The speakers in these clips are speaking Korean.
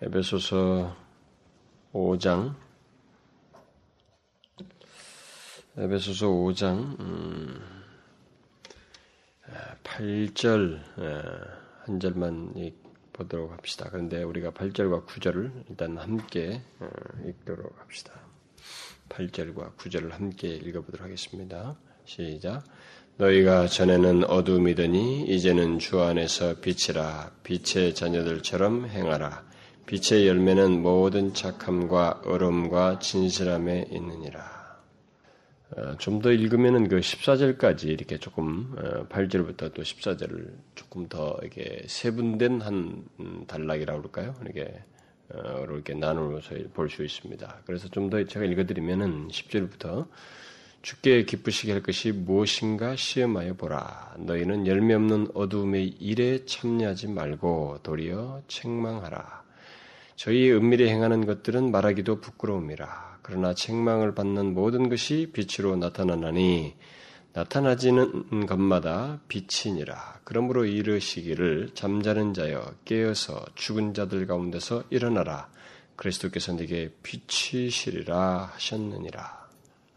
에베소서 5장 에베소서 5장 음, 8절 한 절만 보도록 합시다. 그런데 우리가 8절과 9절을 일단 함께 어, 읽도록 합시다. 8절과 9절을 함께 읽어보도록 하겠습니다. 시작. 너희가 전에는 어둠이더니 이제는 주 안에서 빛이라 빛의 자녀들처럼 행하라. 빛의 열매는 모든 착함과 의름과 진실함에 있느니라. 어, 좀더 읽으면은 그 14절까지 이렇게 조금 8절부터 어, 또 14절을 조금 더 이게 세분된 한 음, 단락이라고 그럴까요? 이렇게 어, 이렇게 나누어서 볼 수 있습니다. 그래서 좀 더 제가 읽어드리면은 10절부터 주께 기쁘시게 할 것이 무엇인가 시험하여 보라. 너희는 열매 없는 어두움의 일에 참여하지 말고 도리어 책망하라. 저희의 은밀히 행하는 것들은 말하기도 부끄러움이라. 그러나 책망을 받는 모든 것이 빛으로 나타나나니 나타나지는 것마다 빛이니라. 그러므로 이르시기를 잠자는 자여 깨어서 죽은 자들 가운데서 일어나라. 그리스도께서 네게 빛이시리라 하셨느니라.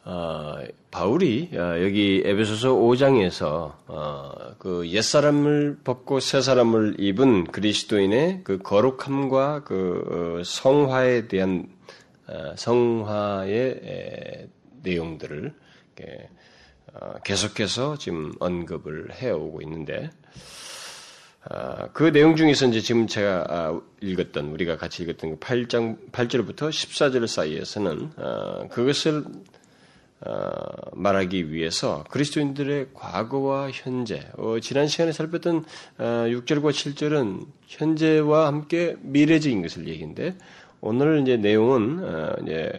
어, 바울이 어, 여기 에베소서 5장에서 어, 그 옛사람을 벗고 새사람을 입은 그리스도인의 그 거룩함과 그 어, 성화에 대한 어, 성화의 내용들을 어, 계속해서 지금 언급을 해오고 있는데 그 내용 중에서 이제 지금 제가 아, 읽었던 우리가 같이 읽었던 8장 그 8절부터 14절 사이에서는 그것을 어, 말하기 위해서 그리스도인들의 과거와 현재, 어, 지난 시간에 살폈던 6절과 어, 7절은 현재와 함께 미래적인 것을 얘기인데 오늘 이제 내용은 이제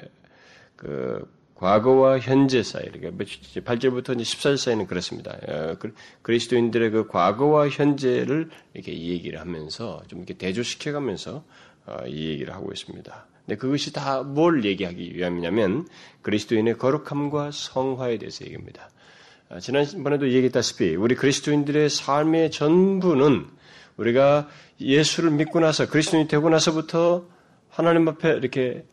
그 과거와 현재 사이, 그러니까 8절부터 이제 14절 사이는 그렇습니다. 그 그리스도인들의 그 과거와 현재를 이렇게 얘기를 하면서 좀 이렇게 대조시켜가면서 이 얘기를 하고 있습니다. 네, 그것이 다 뭘 얘기하기 위함이냐면 그리스도인의 거룩함과 성화에 대해서 얘기합니다. 아, 지난번에도 얘기했다시피 우리 그리스도인들의 삶의 전부는 우리가 예수를 믿고 나서 그리스도인이 되고 나서부터 하나님 앞에 이렇게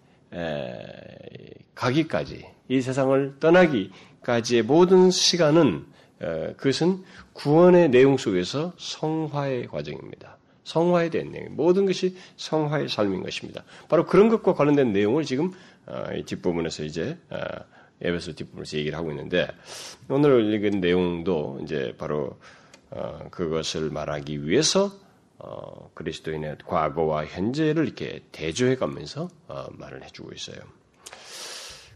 가기까지 이 세상을 떠나기까지의 모든 시간은 그것은 구원의 내용 속에서 성화의 과정입니다. 성화에 대한 내용, 모든 것이 성화의 삶인 것입니다. 바로 그런 것과 관련된 내용을 지금 어, 뒷부분에서 이제 어, 에베소 뒷부분에서 얘기를 하고 있는데 오늘 읽은 내용도 이제 바로 어, 그것을 말하기 위해서 그리스도인의 과거와 현재를 이렇게 대조해 가면서 말을 해주고 있어요.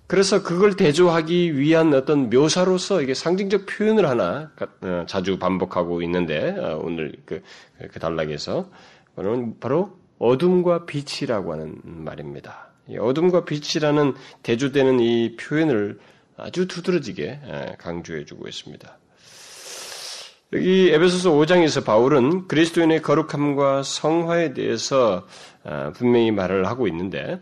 그래서 그걸 대조하기 위한 어떤 묘사로서 이게 상징적 표현을 하나 어, 자주 반복하고 있는데 어, 오늘 그, 그 단락에서 바로 어둠과 빛이라고 하는 말입니다. 어둠과 빛이라는 대조되는 이 표현을 아주 두드러지게 강조해주고 있습니다. 여기 에베소서 5장에서 바울은 그리스도인의 거룩함과 성화에 대해서 어, 분명히 말을 하고 있는데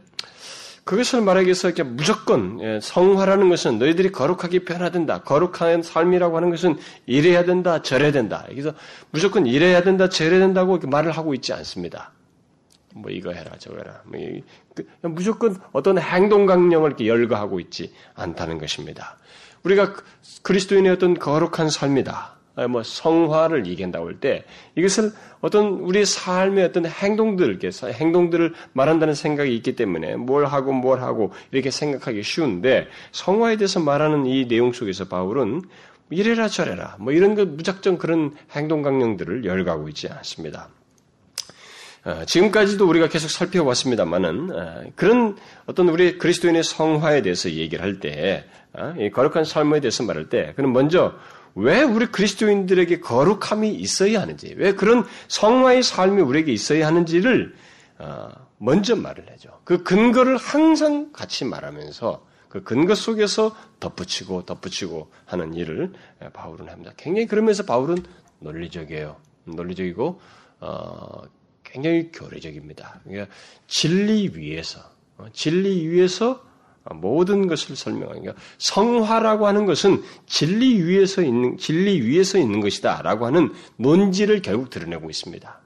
그것을 말하기 위해서 이렇게 무조건 예, 성화라는 것은 너희들이 거룩하게 변화된다. 거룩한 삶이라고 하는 것은 이래야 된다, 저래야 된다. 그래서 무조건 이래야 된다, 저래야 된다고 말을 하고 있지 않습니다. 뭐 이거 해라, 저거 해라. 뭐 그, 무조건 어떤 행동 강령을 이렇게 열거하고 있지 않다는 것입니다. 우리가 그리스도인의 어떤 거룩한 삶이다. 아, 뭐 성화를 얘기한다고 할 때 이것을 어떤 우리 삶의 어떤 행동들, 행동들을 말한다는 생각이 있기 때문에 뭘 하고 뭘 하고 이렇게 생각하기 쉬운데 성화에 대해서 말하는 이 내용 속에서 바울은 이래라 저래라 뭐 이런 것 무작정 그런 행동 강령들을 열가고 있지 않습니다. 어, 지금까지도 우리가 계속 살펴왔습니다만은 어, 그런 어떤 우리 그리스도인의 성화에 대해서 얘기를 할 때, 어, 거룩한 삶에 대해서 말할 때, 그는 먼저 왜 우리 그리스도인들에게 거룩함이 있어야 하는지, 왜 그런 성화의 삶이 우리에게 있어야 하는지를 어, 먼저 말을 해줘. 그 근거를 항상 같이 말하면서 그 근거 속에서 덧붙이고 덧붙이고 하는 일을 바울은 합니다. 굉장히 그러면서 바울은 논리적이에요. 논리적이고 어, 굉장히 교례적입니다. 그러니까 진리 위에서 어, 진리 위에서 모든 것을 설명하니까 성화라고 하는 것은 진리 위에서 있는 진리 위에서 있는 것이다라고 하는 논지를 결국 드러내고 있습니다.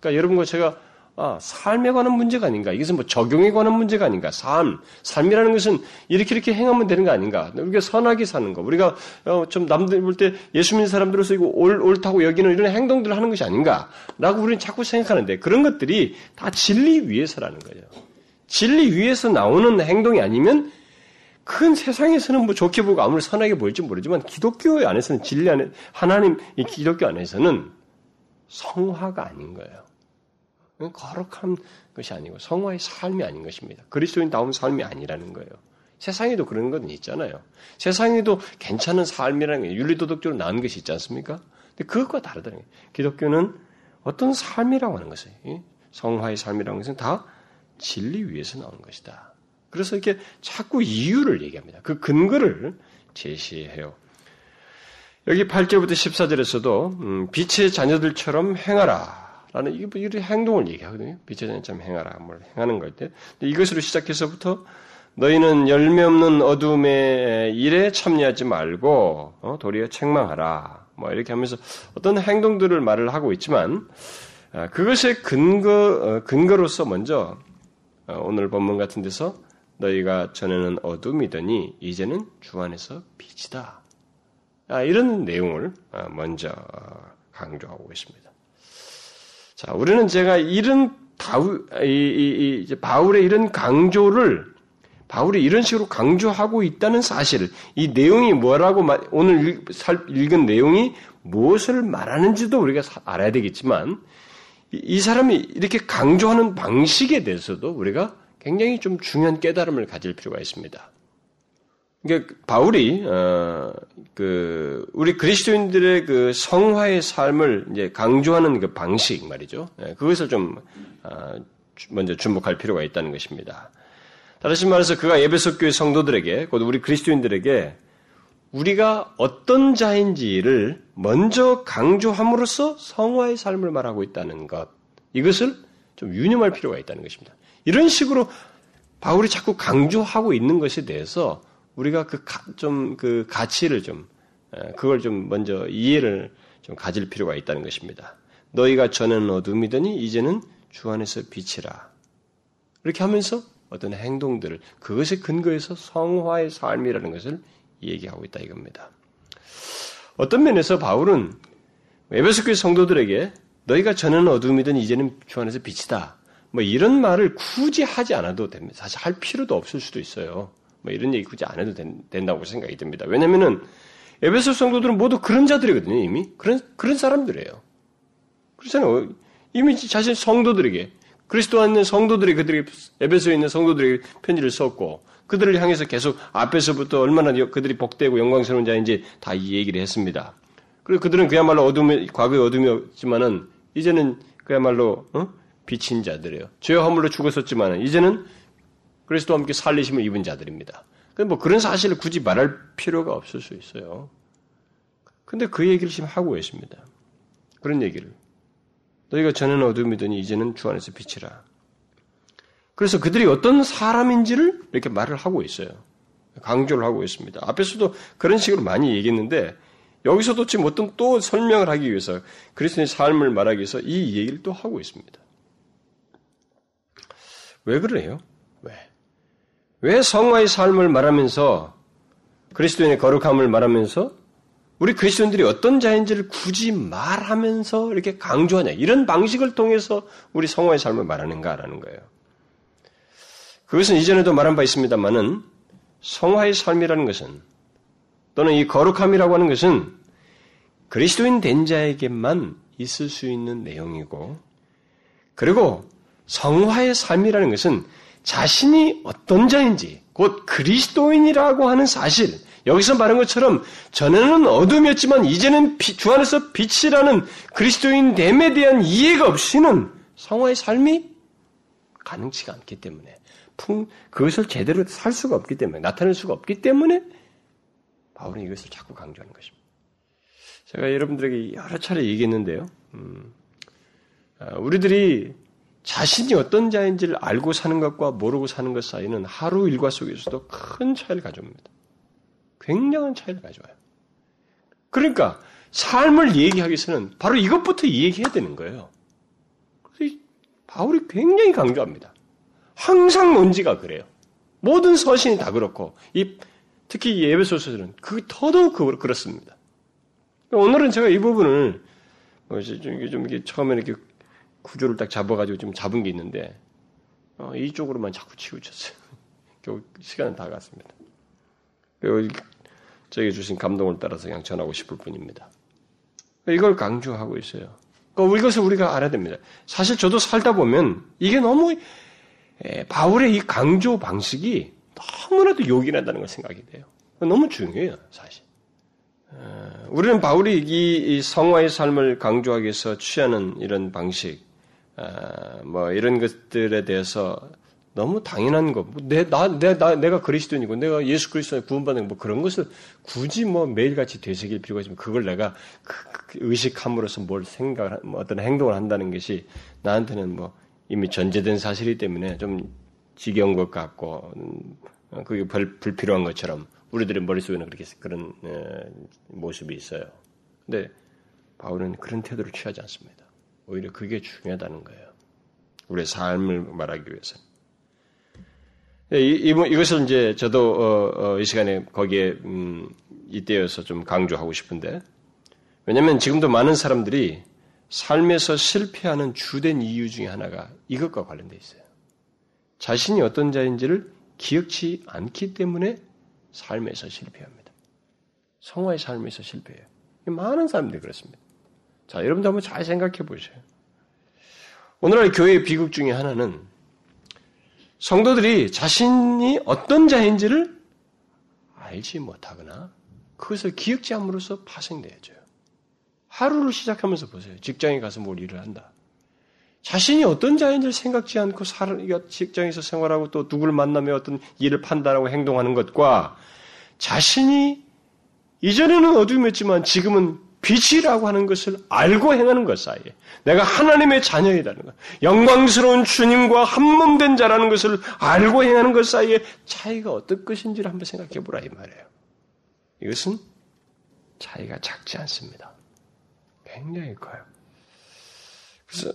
그러니까 여러분과 제가 아, 삶에 관한 문제가 아닌가? 이것은 뭐 적용에 관한 문제가 아닌가? 삶, 삶이라는 것은 이렇게 이렇게 행하면 되는 거 아닌가? 우리가 선하게 사는 거, 우리가 어, 좀 남들 볼 때 예수 믿는 사람들로서 이거 옳, 옳다고 여기는 이런 행동들을 하는 것이 아닌가? 라고 우리는 자꾸 생각하는데 그런 것들이 다 진리 위에서라는 거예요. 진리 위에서 나오는 행동이 아니면 큰 세상에서는 뭐 좋게 보고 아무리 선하게 보일지 모르지만 기독교 안에서는 진리 안에 하나님 이 기독교 안에서는 성화가 아닌 거예요. 거룩한 것이 아니고 성화의 삶이 아닌 것입니다. 그리스도인다운 삶이 아니라는 거예요. 세상에도 그런 건 있잖아요. 세상에도 괜찮은 삶이라는 게 윤리도덕적으로 나은 것이 있지 않습니까? 근데 그것과 다르다는 거예요. 기독교는 어떤 삶이라고 하는 것은 성화의 삶이라는 것은 다 진리 위에서 나온 것이다. 그래서 이렇게 자꾸 이유를 얘기합니다. 그 근거를 제시해요. 여기 8절부터 14절에서도 음, 빛의 자녀들처럼 행하라. 라는 이런 행동을 얘기하거든요. 빛의 자녀처럼 행하라. 뭘 행하는 걸 때. 이것으로 시작해서부터 너희는 열매 없는 어둠의 일에 참여하지 말고 어, 도리어 책망하라. 뭐 이렇게 하면서 어떤 행동들을 말을 하고 있지만 아, 그것의 근거 어, 근거로서 먼저 어, 오늘 본문 같은 데서 너희가 전에는 어둠이더니 이제는 주 안에서 빛이다. 아, 이런 내용을 아, 먼저 강조하고 있습니다. 자, 우리는 제가 이런 바울, 이, 이, 이, 바울의 이런 강조를 바울이 이런 식으로 강조하고 있다는 사실, 이 내용이 뭐라고 오늘 읽은 내용이 무엇을 말하는지도 우리가 알아야 되겠지만 이 사람이 이렇게 강조하는 방식에 대해서도 우리가 굉장히 좀 중요한 깨달음을 가질 필요가 있습니다. 그러니까 바울이 어, 그 우리 그리스도인들의 그 성화의 삶을 이제 강조하는 그 방식 말이죠. 예, 그것을 좀 어, 먼저 주목할 필요가 있다는 것입니다. 다시 말해서 그가 에베소 교회 성도들에게 곧 우리 그리스도인들에게 우리가 어떤 자인지를 먼저 강조함으로써 성화의 삶을 말하고 있다는 것 이것을 좀 유념할 필요가 있다는 것입니다. 이런 식으로 바울이 자꾸 강조하고 있는 것에 대해서 우리가 그 좀그 그 가치를 좀 그걸 좀 먼저 이해를 좀 가질 필요가 있다는 것입니다. 너희가 전에는 어둠이더니 이제는 주 안에서 빛이라. 이렇게 하면서 어떤 행동들을 그것의 근거에서 성화의 삶이라는 것을 얘기하고 있다 이겁니다. 어떤 면에서 바울은 에베소 교회 성도들에게 너희가 전에는 어둠이든 이제는 주 안에서 빛이다. 뭐 이런 말을 굳이 하지 않아도 됩니다. 사실 할 필요도 없을 수도 있어요. 뭐 이런 얘기 굳이 안 해도 된, 다고 생각이 듭니다. 왜냐면은 에베소 성도들은 모두 그런 자들이거든요, 이미. 그런, 그런 사람들이에요. 그렇잖아요. 이미 자신 성도들에게, 그리스도 안에 있는 성도들이 그들이, 에베소에 있는 성도들에게 편지를 썼고, 그들을 향해서 계속 앞에서부터 얼마나 그들이 복되고 영광스러운 자인지 다 이 얘기를 했습니다. 그리고 그들은 그야말로 어둠이, 과거의 어둠이었지만은, 이제는 그야말로, 어? 비친 자들이에요. 죄와 허물로 죽었었지만은, 이제는 그리스도와 함께 살리심을 입은 자들입니다. 뭐 그런 사실을 굳이 말할 필요가 없을 수 있어요. 근데 그 얘기를 지금 하고 있습니다. 그런 얘기를. 너희가 전에는 어둠이더니 이제는 주 안에서 빛이라. 그래서 그들이 어떤 사람인지를 이렇게 말을 하고 있어요. 강조를 하고 있습니다. 앞에서도 그런 식으로 많이 얘기했는데 여기서도 지금 어떤 또 설명을 하기 위해서 그리스도의 삶을 말하기 위해서 이 얘기를 또 하고 있습니다. 왜 그래요? 왜? 왜 성화의 삶을 말하면서 그리스도인의 거룩함을 말하면서 우리 그리스도인들이 어떤 자인지를 굳이 말하면서 이렇게 강조하냐 이런 방식을 통해서 우리 성화의 삶을 말하는가라는 거예요. 그것은 이전에도 말한 바 있습니다만은 성화의 삶이라는 것은 또는 이 거룩함이라고 하는 것은 그리스도인 된 자에게만 있을 수 있는 내용이고 그리고 성화의 삶이라는 것은 자신이 어떤 자인지, 곧 그리스도인이라고 하는 사실, 여기서 말한 것처럼 전에는 어둠이었지만 이제는 주 안에서 빛이라는 그리스도인 됨에 대한 이해가 없이는 성화의 삶이 가능치가 않기 때문에 풍, 그것을 제대로 살 수가 없기 때문에 나타낼 수가 없기 때문에 바울은 이것을 자꾸 강조하는 것입니다. 제가 여러분들에게 여러 차례 얘기했는데요. 음, 아, 우리들이 자신이 어떤 자인지를 알고 사는 것과 모르고 사는 것 사이는 하루 일과 속에서도 큰 차이를 가져옵니다. 굉장한 차이를 가져와요. 그러니까 삶을 얘기하기 위해서는 바로 이것부터 얘기해야 되는 거예요. 바울이 굉장히 강조합니다. 항상 논지가 그래요. 모든 서신이 다 그렇고, 이, 특히 예배소서들은 그 더더욱 그, 그렇습니다. 오늘은 제가 이 부분을 뭐 좀, 좀 이게 처음에 이렇게 구조를 딱 잡아가지고 좀 잡은 게 있는데 어, 이쪽으로만 자꾸 치우쳤어요. 결국 시간은 다 갔습니다. 저에게 주신 감동을 따라서 그냥 전하고 싶을 뿐입니다. 이걸 강조하고 있어요. 그러니까 이것을 우리가 알아야 됩니다. 사실 저도 살다 보면 이게 너무 바울의 이 강조 방식이 너무나도 요긴하다는 걸 생각이 돼요. 너무 중요해요, 사실. 어, 우리는 바울이 이 성화의 삶을 강조하기 위해서 취하는 이런 방식, 어, 뭐 이런 것들에 대해서 너무 당연한 거, 뭐 내, 나, 내, 나, 내가 그리스도인이고, 내가 예수 그리스도에 구원받는 뭐 그런 것을 굳이 뭐 매일같이 되새길 필요가 있지만 그걸 내가 그, 그 의식함으로써 뭘 생각을, 뭐 어떤 행동을 한다는 것이 나한테는 뭐 이미 전제된 사실이기 때문에 좀 지겨운 것 같고, 음, 그게 별, 불필요한 것처럼 우리들의 머릿속에는 그렇게 그런 모습이 있어요. 근데 바울은 그런 태도를 취하지 않습니다. 오히려 그게 중요하다는 거예요. 우리의 삶을 말하기 위해서. 이, 이, 이것을 이제 저도 어, 어, 이 시간에 거기에 음, 이때여서 좀 강조하고 싶은데 왜냐하면 지금도 많은 사람들이 삶에서 실패하는 주된 이유 중에 하나가 이것과 관련돼 있어요. 자신이 어떤 자인지를 기억치 않기 때문에 삶에서 실패합니다. 성화의 삶에서 실패해요. 많은 사람들이 그렇습니다. 자, 여러분도 한번 잘 생각해 보세요. 오늘날 교회의 비극 중에 하나는 성도들이 자신이 어떤 자인지를 알지 못하거나 그것을 기억지 함으로써 파생되어져요. 하루를 시작하면서 보세요. 직장에 가서 뭘 일을 한다. 자신이 어떤 자인지를 생각지 않고 직장에서 생활하고 또 누구를 만나며 어떤 일을 판단하고 행동하는 것과 자신이 이전에는 어둠이었지만 지금은 빛이라고 하는 것을 알고 행하는 것 사이에 내가 하나님의 자녀이라는 것, 영광스러운 주님과 한몸된 자라는 것을 알고 행하는 것 사이에 차이가 어떤 것인지를 한번 생각해 보라 이 말이에요. 이것은 차이가 작지 않습니다. 굉장히 커요. 그래서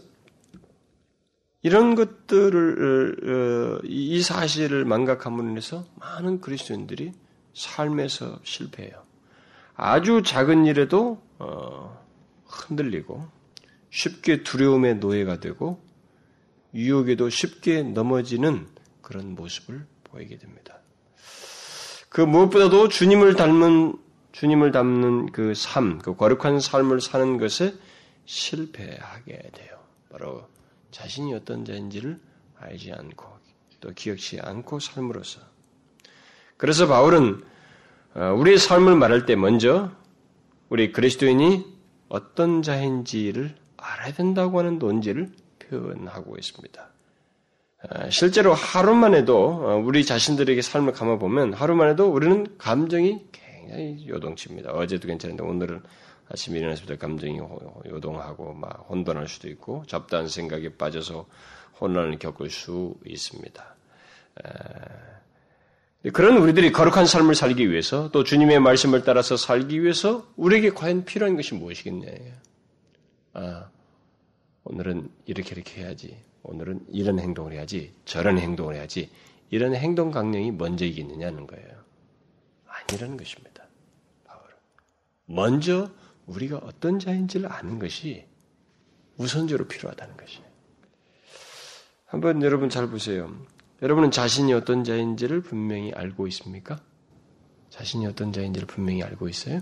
이런 것들을 어, 이 사실을 망각함으로 인해서 많은 그리스도인들이 삶에서 실패해요. 아주 작은 일에도 어, 흔들리고 쉽게 두려움의 노예가 되고 유혹에도 쉽게 넘어지는 그런 모습을 보이게 됩니다. 그 무엇보다도 주님을 닮은 주님을 닮는 그 삶, 그 거룩한 삶을 사는 것에 실패하게 돼요. 바로 자신이 어떤 자인지를 알지 않고 또 기억치 않고 삶으로써. 그래서 바울은 어, 우리의 삶을 말할 때 먼저 우리 그리스도인이 어떤 자인지를 알아야 된다고 하는 논지를 표현하고 있습니다. 어, 실제로 하루만 해도 어, 우리 자신들에게 삶을 감아보면 하루만 해도 우리는 감정이 굉장히 요동칩니다. 어제도 괜찮은데 오늘은 아침에 때 감정이 요동하고 막 혼돈할 수도 있고 잡다한 생각에 빠져서 혼란을 겪을 수 있습니다. 그런 우리들이 거룩한 삶을 살기 위해서 또 주님의 말씀을 따라서 살기 위해서 우리에게 과연 필요한 것이 무엇이겠냐. 아, 오늘은 이렇게 이렇게 해야지. 오늘은 이런 행동을 해야지. 저런 행동을 해야지. 이런 행동 강령이 먼저 이기느냐는 거예요. 아니라는 것입니다. 바울은. 먼저 우리가 어떤 자인지를 아는 것이 우선적으로 필요하다는 것이에요. 한번 여러분 잘 보세요. 여러분은 자신이 어떤 자인지를 분명히 알고 있습니까? 자신이 어떤 자인지를 분명히 알고 있어요?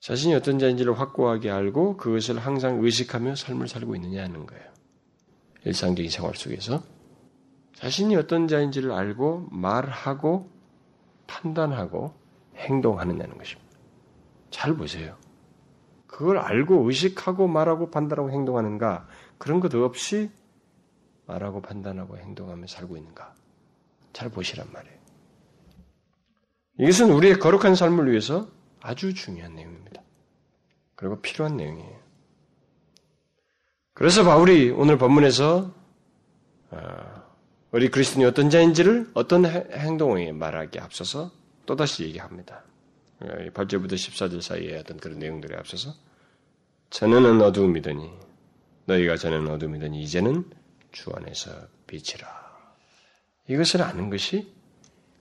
자신이 어떤 자인지를 확고하게 알고 그것을 항상 의식하며 삶을 살고 있느냐 하는 거예요. 일상적인 생활 속에서 자신이 어떤 자인지를 알고 말하고 판단하고 행동하느냐는 것입니다. 잘 보세요. 그걸 알고 의식하고 말하고 판단하고 행동하는가? 그런 것 없이 말하고 판단하고 행동하며 살고 있는가? 잘 보시란 말이에요. 이것은 우리의 거룩한 삶을 위해서 아주 중요한 내용입니다. 그리고 필요한 내용이에요. 그래서 바울이 오늘 본문에서 어, 우리 그리스도인이 어떤 자인지를 어떤 행동에 말하기 앞서서 또다시 얘기합니다. 8절부터 14절 사이에 어떤 그런 내용들에 앞서서 전에는 어두움이더니 너희가 전에는 어둠이더니 이제는 주 안에서 빛이라. 이것을 아는 것이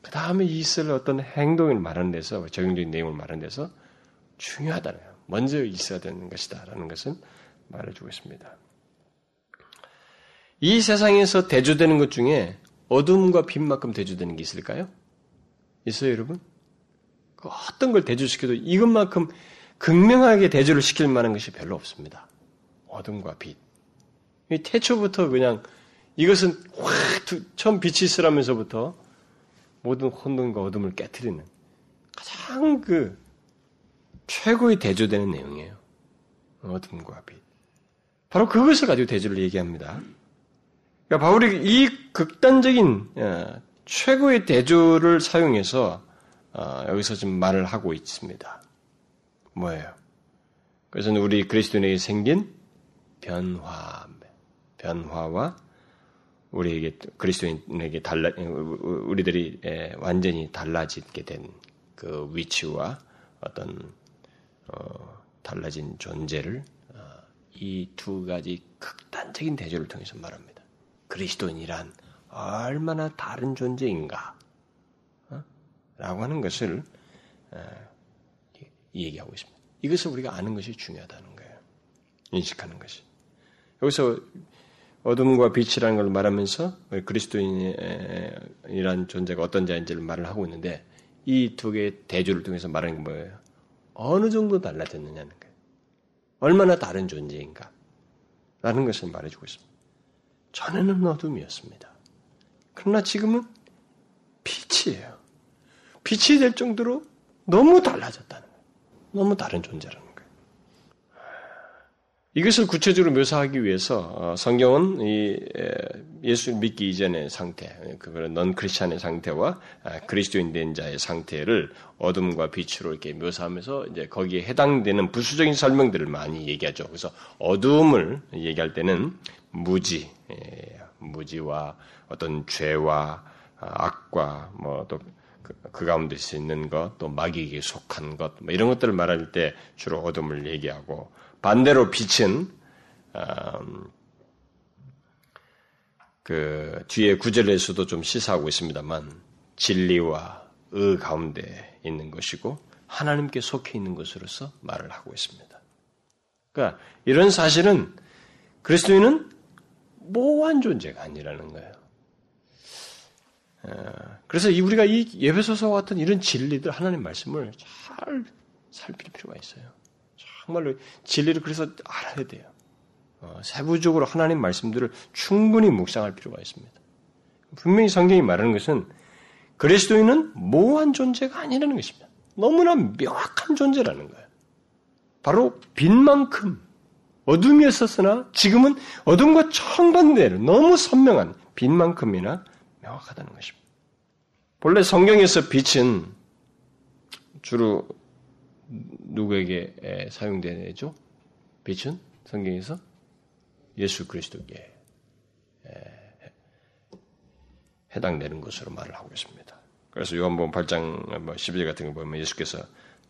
그 다음에 있을 어떤 행동을 말하는 데서 적용적인 내용을 말하는 데서 중요하다는. 먼저 있어야 되는 것이다라는 것은 말해주고 있습니다. 이 세상에서 대조되는 것 중에 어둠과 빛만큼 대조되는 게 있을까요? 있어요, 여러분? 그 어떤 걸 대조시켜도 이것만큼 극명하게 대조를 시킬 만한 것이 별로 없습니다. 어둠과 빛. 태초부터 그냥 이것은 확 처음 빛이 있으라면서부터 모든 혼돈과 어둠을 깨뜨리는 가장 그 최고의 대조되는 내용이에요. 어둠과 빛. 바로 그것을 가지고 대조를 얘기합니다. 그러니까 바울이 이 극단적인 어, 최고의 대조를 사용해서 어, 여기서 지금 말을 하고 있습니다. 뭐예요? 그것은 우리 그리스도인에게 생긴 변화, 변화와 우리에게 그리스도인에게 달라 우리들이 완전히 달라지게 된 그 위치와 어떤 어, 달라진 존재를 어, 이두 가지 극단적인 대조를 통해서 말합니다. 그리스도인이란 얼마나 다른 존재인가? 어? 라고 하는 것을 어, 얘기하고 있습니다. 이것을 우리가 아는 것이 중요하다는 거예요. 인식하는 것이. 여기서 어둠과 빛이라는 걸 말하면서 그리스도인이란 존재가 어떤 자인지를 말을 하고 있는데 이 두 개의 대조를 통해서 말하는 게 뭐예요? 어느 정도 달라졌느냐는 거예요. 얼마나 다른 존재인가? 라는 것을 말해주고 있습니다. 전에는 어둠이었습니다. 그러나 지금은 빛이에요. 빛이 될 정도로 너무 달라졌다는 거예요. 너무 다른 존재라는 이것을 구체적으로 묘사하기 위해서 어, 성경은 이 예수를 믿기 이전의 상태, 그거는 넌 크리스찬의 상태와 아, 그리스도인 된 자의 상태를 어둠과 빛으로 이렇게 묘사하면서 이제 거기에 해당되는 부수적인 설명들을 많이 얘기하죠. 그래서 어둠을 얘기할 때는 무지, 무지와 어떤 죄와 아, 악과 뭐또 그, 그 가운데 있는 것, 또 마귀에게 속한 것, 뭐 이런 것들을 말할 때 주로 어둠을 얘기하고 반대로 빛은 음, 그 뒤에 구절에서도 좀 시사하고 있습니다만 진리와 의 가운데 있는 것이고 하나님께 속해 있는 것으로서 말을 하고 있습니다. 그러니까 이런 사실은 그리스도인은 모호한 존재가 아니라는 거예요. 어, 그래서 우리가 이 예배소서와 같은 이런 진리들 하나님 말씀을 잘 살필 필요가 있어요. 정말로 진리를 그래서 알아야 돼요. 어, 세부적으로 하나님 말씀들을 충분히 묵상할 필요가 있습니다. 분명히 성경이 말하는 것은 그리스도인은 모호한 존재가 아니라는 것입니다. 너무나 명확한 존재라는 거예요. 바로 빛만큼 어둠이었었으나 지금은 어둠과 정반대로 너무 선명한 빛만큼이나 명확하다는 것입니다. 본래 성경에서 빛은 주로 누구에게 사용되죠? 빛은 성경에서 예수 그리스도께 해당되는 것으로 말을 하고 있습니다. 그래서 요한복음 8장 12절 뭐 같은 거 보면 예수께서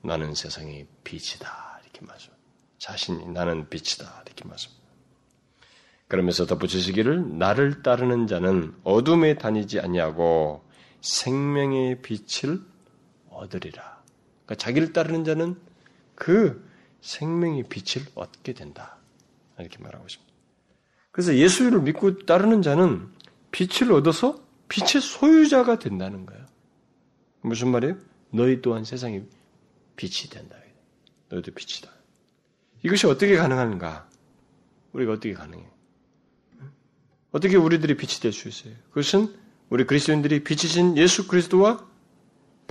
나는 세상의 빛이다 이렇게 말씀. 자신이 나는 빛이다 이렇게 말씀. 그러면서 덧붙이시기를 나를 따르는 자는 어둠에 다니지 아니하고 생명의 빛을 얻으리라. 그러니까 자기를 따르는 자는 그 생명의 빛을 얻게 된다. 이렇게 말하고 있습니다. 그래서 예수를 믿고 따르는 자는 빛을 얻어서 빛의 소유자가 된다는 거예요. 무슨 말이에요? 너희 또한 세상의 빛이 된다. 너희도 빛이다. 이것이 어떻게 가능한가? 우리가 어떻게 가능해? 어떻게 우리들이 빛이 될 수 있어요? 그것은 우리 그리스도인들이 빛이신 예수 그리스도와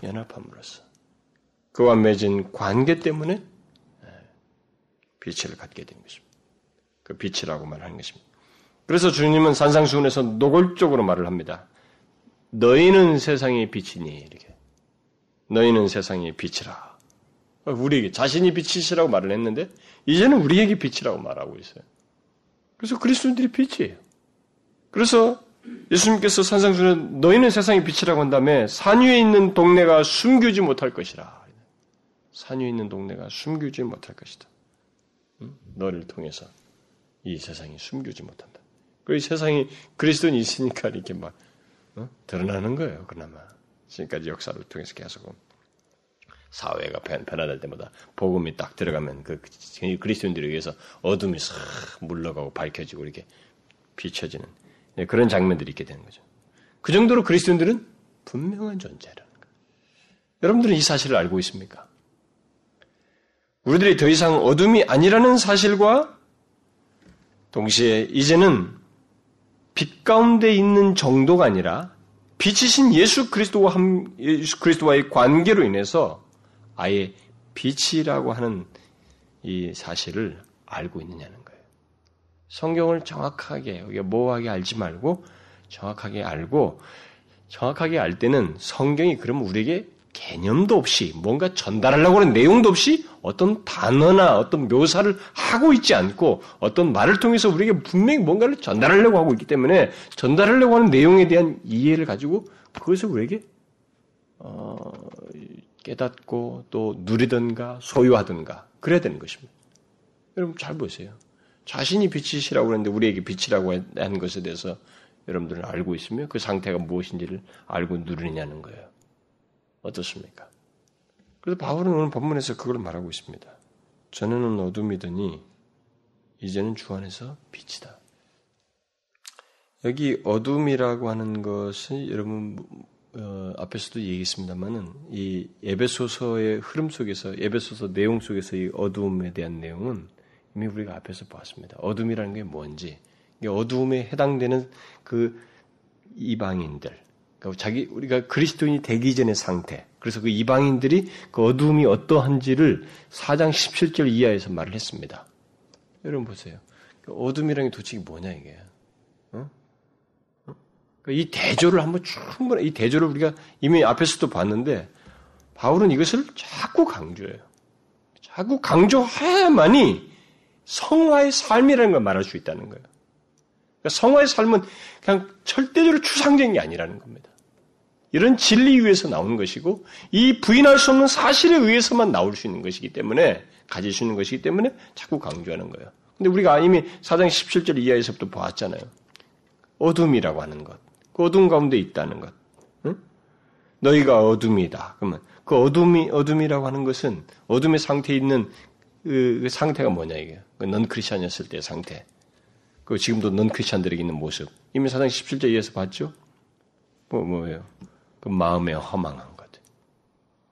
연합함으로써 그와 맺은 관계 때문에 예, 빛을 갖게 된 것입니다. 그 빛이라고 말하는 것입니다. 그래서 주님은 산상수훈에서 노골적으로 말을 합니다. 너희는 세상의 빛이니 이렇게 너희는 세상의 빛이라. 우리에게 자신이 빛이시라고 말을 했는데 이제는 우리에게 빛이라고 말하고 있어요. 그래서 그리스도인들이 빛이에요. 그래서 예수님께서 산상수훈에 너희는 세상의 빛이라고 한 다음에 산 위에 있는 동네가 숨기지 못할 것이라. 산 위에 있는 동네가 숨기지 못할 것이다. 너를 통해서 이 세상이 숨기지 못한다. 그 세상이 그리스도는 있으니까 이렇게 막 어? 드러나는 거예요. 그나마 지금까지 역사를 통해서 계속 사회가 변화될 때마다 복음이 딱 들어가면 그 그리스도인들에 의해서 어둠이 싹 물러가고 밝혀지고 이렇게 비춰지는 네, 그런 장면들이 있게 되는 거죠. 그 정도로 그리스도인들은 분명한 존재라는 거예요. 여러분들은 이 사실을 알고 있습니까? 우리들이 더 이상 어둠이 아니라는 사실과 동시에 이제는 빛 가운데 있는 정도가 아니라 빛이신 예수 그리스도와 함, 예수 그리스도와의 관계로 인해서 아예 빛이라고 하는 이 사실을 알고 있느냐는 거예요. 성경을 정확하게 우리가 모호하게 알지 말고 정확하게 알고 정확하게 알 때는 성경이 그러면 우리에게 개념도 없이 뭔가 전달하려고 하는 내용도 없이 어떤 단어나 어떤 묘사를 하고 있지 않고 어떤 말을 통해서 우리에게 분명히 뭔가를 전달하려고 하고 있기 때문에 전달하려고 하는 내용에 대한 이해를 가지고 그것을 우리에게 어, 깨닫고 또 누리든가 소유하든가 그래야 되는 것입니다. 여러분 잘 보세요. 자신이 빛이시라고 그러는데 우리에게 빛이라고 한 것에 대해서 여러분들은 알고 있으며 그 상태가 무엇인지를 알고 누리느냐는 거예요. 어떻습니까? 그래서 바울은 오늘 본문에서 그걸 말하고 있습니다. 전에는 어둠이더니 이제는 주 안에서 빛이다. 여기 어둠이라고 하는 것은 여러분 어, 앞에서도 얘기했습니다만은 이 에베소서의 흐름 속에서 에베소서 내용 속에서 이 어둠에 대한 내용은 이미 우리가 앞에서 보았습니다. 어둠이라는 게 뭔지, 어둠에 해당되는 그 이방인들, 그러니까 자기 우리가 그리스도인이 되기 전의 상태. 그래서 그 이방인들이 그 어둠이 어떠한지를 4장 17절 이하에서 말을 했습니다. 여러분 보세요. 그 어둠이라는 게 도대체 뭐냐 이게? 어? 어? 그러니까 이 대조를 한번 충분히 이 대조를 우리가 이미 앞에서도 봤는데 바울은 이것을 자꾸 강조해요. 자꾸 강조해야만이 성화의 삶이라는 걸 말할 수 있다는 거예요. 그러니까 성화의 삶은 그냥 절대적으로 추상적인 게 아니라는 겁니다. 이런 진리 위에서 나오는 것이고 이 부인할 수 없는 사실에 의해서만 나올 수 있는 것이기 때문에 가질 수 있는 것이기 때문에 자꾸 강조하는 거예요. 근데 우리가 이미 4장 17절 이하에서부터 보았잖아요. 어둠이라고 하는 것. 그 어둠 가운데 있다는 것. 응? 너희가 어둠이다. 그러면 그 어둠이 어둠이라고 하는 것은 어둠의 상태에 있는 그, 그 상태가 뭐냐 이게. 그넌 크리스천이었을 때의 상태. 그 지금도 넌 크리스천들에게 있는 모습. 이미 4장 17절 이하에서 봤죠? 뭐 뭐예요? 그 마음에 허망한 것.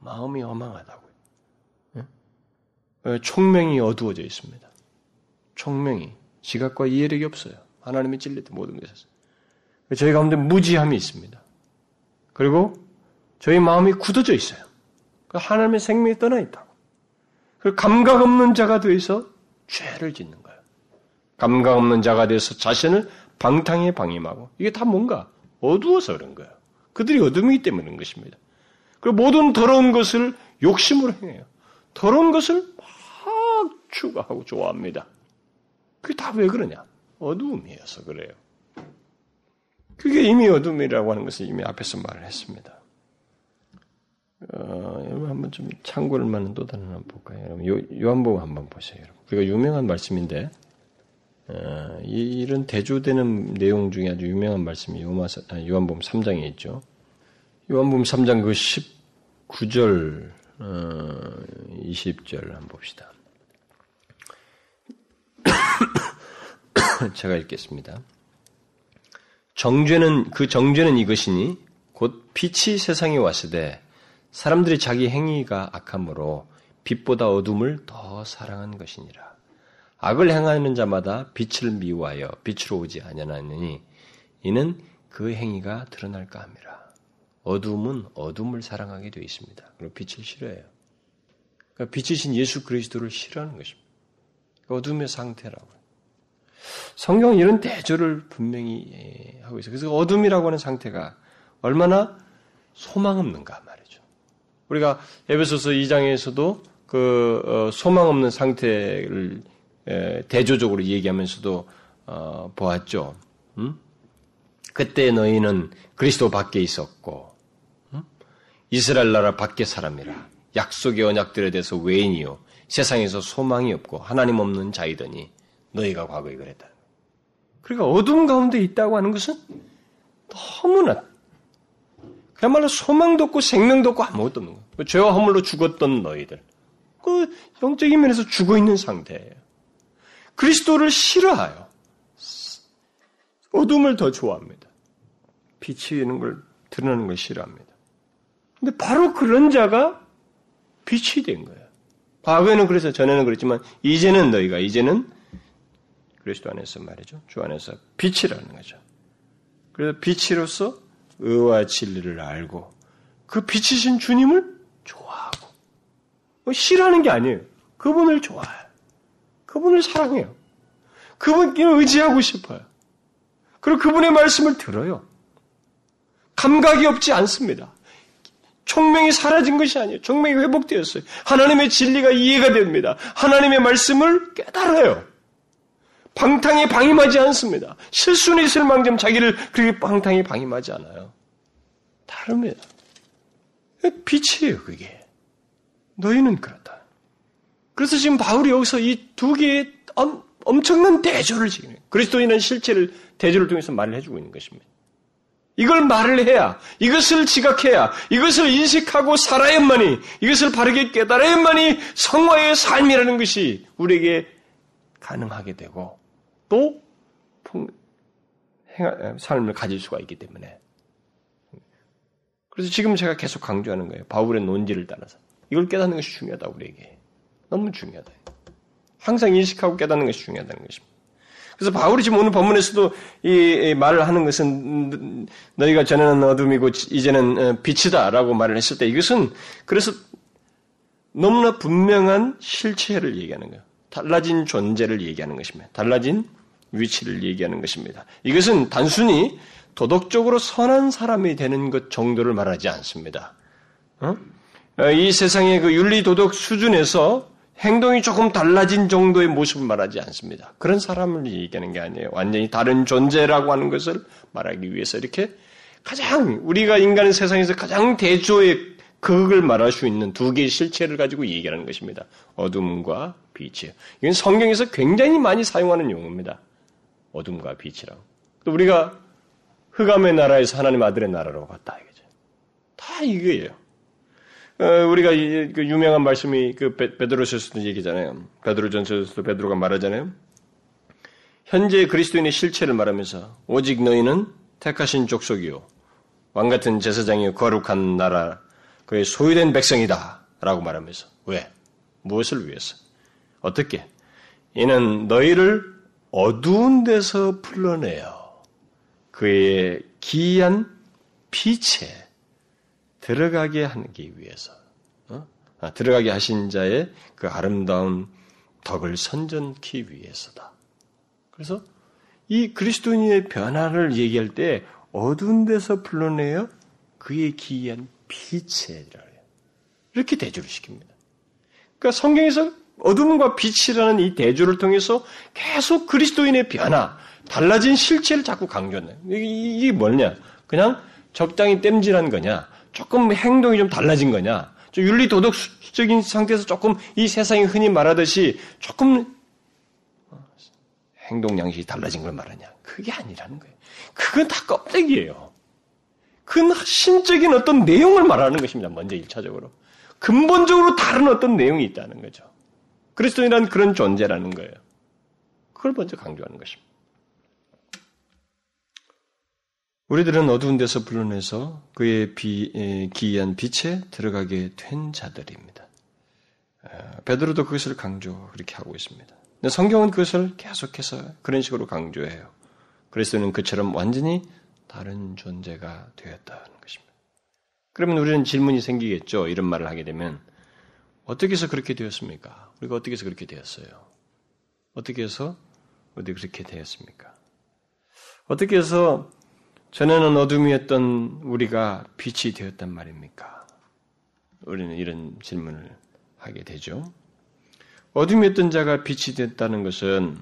마음이 허망하다고요. 예? 어, 총명이 어두워져 있습니다. 총명이 지각과 이해력이 없어요. 하나님의 진리 때 모든 것에서. 저희 가운데 무지함이 있습니다. 그리고 저희 마음이 굳어져 있어요. 그 하나님의 생명이 떠나 있다고. 그 감각 없는 자가 되어서 죄를 짓는 거예요. 감각 없는 자가 되어서 자신을 방탕에 방임하고 이게 다 뭔가 어두워서 그런 거예요. 그들이 어둠이기 때문에 그런 것입니다. 그리고 모든 더러운 것을 욕심으로 행해요. 더러운 것을 막 추구하고 좋아합니다. 그게 다 왜 그러냐? 어두움이어서 그래요. 그게 이미 어둠이라고 하는 것을 이미 앞에서 말을 했습니다. 어, 여러분 한번 좀 참고를 만은 또 다른 한번 볼까요? 여러분 요, 요한복음 한번 보세요. 여러분. 우리가 유명한 말씀인데 어, 이, 런 대조되는 내용 중에 아주 유명한 말씀이 요마사, 아, 요한복음 3장에 있죠. 요한복음 3장 그 19절, 어, 20절 한번 봅시다. 제가 읽겠습니다. 정죄는 그 정죄는 이것이니 곧 빛이 세상에 왔으되 사람들이 자기 행위가 악함으로 빛보다 어둠을 더 사랑한 것이니라. 악을 행하는 자마다 빛을 미워하여 빛으로 오지 아니하느니 이는 그 행위가 드러날까 함이라. 어둠은 어둠을 사랑하게 되어 있습니다. 그리고 빛을 싫어해요. 그러니까 빛이신 예수 그리스도를 싫어하는 것입니다. 어둠의 상태라고요. 성경은 이런 대조를 분명히 예, 하고 있어요. 그래서 어둠이라고 하는 상태가 얼마나 소망 없는가 말이죠. 우리가 에베소서 2장에서도 그 어, 소망 없는 상태를 대조적으로 얘기하면서도 어, 보았죠. 음? 그때 너희는 그리스도 밖에 있었고 음? 이스라엘 나라 밖의 사람이라 약속의 언약들에 대해서 외인이요 세상에서 소망이 없고 하나님 없는 자이더니 너희가 과거에 그랬다. 그러니까 어둠 가운데 있다고 하는 것은 너무나 그야말로 소망도 없고 생명도 없고 아무것도 없는 거예요. 그 죄와 허물로 죽었던 너희들. 그 영적인 면에서 죽어 있는 상태예요. 그리스도를 싫어해요. 어둠을 더 좋아합니다. 빛이 있는 걸 드러나는 걸 싫어합니다. 근데 바로 그런 자가 빛이 된 거예요. 과거에는 그래서 전에는 그랬지만 이제는 너희가 이제는 그리스도 안에서 말이죠. 주 안에서 빛이라는 거죠. 그래서 빛으로서 의와 진리를 알고 그 빛이신 주님을 좋아하고 뭐 싫어하는 게 아니에요. 그분을 좋아해요. 그분을 사랑해요. 그분께 의지하고 싶어요. 그리고 그분의 말씀을 들어요. 감각이 없지 않습니다. 총명이 사라진 것이 아니에요. 총명이 회복되었어요. 하나님의 진리가 이해가 됩니다. 하나님의 말씀을 깨달아요. 방탕에 방임하지 않습니다. 실수는 있을 망정 자기를 그렇게 방탕에 방임하지 않아요. 다릅니다. 빛이에요, 그게. 너희는 그렇다. 그래서 지금 바울이 여기서 이 두 개의 엄, 엄청난 대조를 지금 그리스도인은 실체를 대조를 통해서 말을 해주고 있는 것입니다. 이걸 말을 해야, 이것을 지각해야, 이것을 인식하고 살아야만이, 이것을 바르게 깨달아야만이 성화의 삶이라는 것이 우리에게 가능하게 되고, 또, 삶을 가질 수가 있기 때문에. 그래서 지금 제가 계속 강조하는 거예요. 바울의 논지를 따라서. 이걸 깨닫는 것이 중요하다, 우리에게. 너무 중요하다. 항상 인식하고 깨닫는 것이 중요하다는 것입니다. 그래서 바울이 지금 오늘 본문에서도 이 말을 하는 것은 너희가 전에는 어둠이고 이제는 어, 빛이다라고 말을 했을 때 이것은 그래서 너무나 분명한 실체를 얘기하는 거예요. 달라진 존재를 얘기하는 것입니다. 달라진 위치를 얘기하는 것입니다. 이것은 단순히 도덕적으로 선한 사람이 되는 것 정도를 말하지 않습니다. 어? 어이 세상의 그 윤리 도덕 수준에서 행동이 조금 달라진 정도의 모습을 말하지 않습니다. 그런 사람을 얘기하는 게 아니에요. 완전히 다른 존재라고 하는 것을 말하기 위해서 이렇게 가장 우리가 인간의 세상에서 가장 대조의 극을 말할 수 있는 두 개의 실체를 가지고 얘기하는 것입니다. 어둠과 빛이에요. 이건 성경에서 굉장히 많이 사용하는 용어입니다. 어둠과 빛이라고. 또 우리가 흑암의 나라에서 하나님 아들의 나라로 갔다 이거죠. 다 이거예요. 어, 우리가 이, 그 유명한 말씀이 그 베드로서에서도 얘기잖아요. 베드로전서에서도 베드로가 말하잖아요. 현재 그리스도인의 실체를 말하면서 오직 너희는 택하신 족속이요 왕 같은 제사장이요 거룩한 나라 그의 소유된 백성이다 라고 말하면서 왜? 무엇을 위해서? 어떻게? 이는 너희를 어두운 데서 불러내어 그의 기이한 빛에 들어가게 하기 위해서 어? 아, 들어가게 하신 자의 그 아름다운 덕을 선전키 위해서다. 그래서 이 그리스도인의 변화를 얘기할 때 어두운 데서 불러내어 그의 기이한 빛에라 이렇게 대조를 시킵니다. 그러니까 성경에서 어둠과 빛이라는 이 대조를 통해서 계속 그리스도인의 변화, 달라진 실체를 자꾸 강조한다. 이게 뭐냐? 그냥 적당히 땜질한 거냐? 조금 행동이 좀 달라진 거냐? 좀 윤리 도덕적인 상태에서 조금 이 세상이 흔히 말하듯이 조금 행동 양식이 달라진 걸 말하냐? 그게 아니라는 거예요. 그건 다 껍데기예요. 그 신적인 어떤 내용을 말하는 것입니다. 먼저 1차적으로. 근본적으로 다른 어떤 내용이 있다는 거죠. 그리스도인이란 그런 존재라는 거예요. 그걸 먼저 강조하는 것입니다. 우리들은 어두운 데서 불러내서 그의 비, 기이한 빛에 들어가게 된 자들입니다. 베드로도 그것을 강조 그렇게 하고 있습니다. 근데 성경은 그것을 계속해서 그런 식으로 강조해요. 그리스도는 그처럼 완전히 다른 존재가 되었다는 것입니다. 그러면 우리는 질문이 생기겠죠. 이런 말을 하게 되면 어떻게 해서 그렇게 되었습니까? 우리가 어떻게 해서 그렇게 되었어요? 어떻게 해서 어디 그렇게 되었습니까? 어떻게 해서 전에는 어둠이었던 우리가 빛이 되었단 말입니까? 우리는 이런 질문을 하게 되죠. 어둠이었던 자가 빛이 됐다는 것은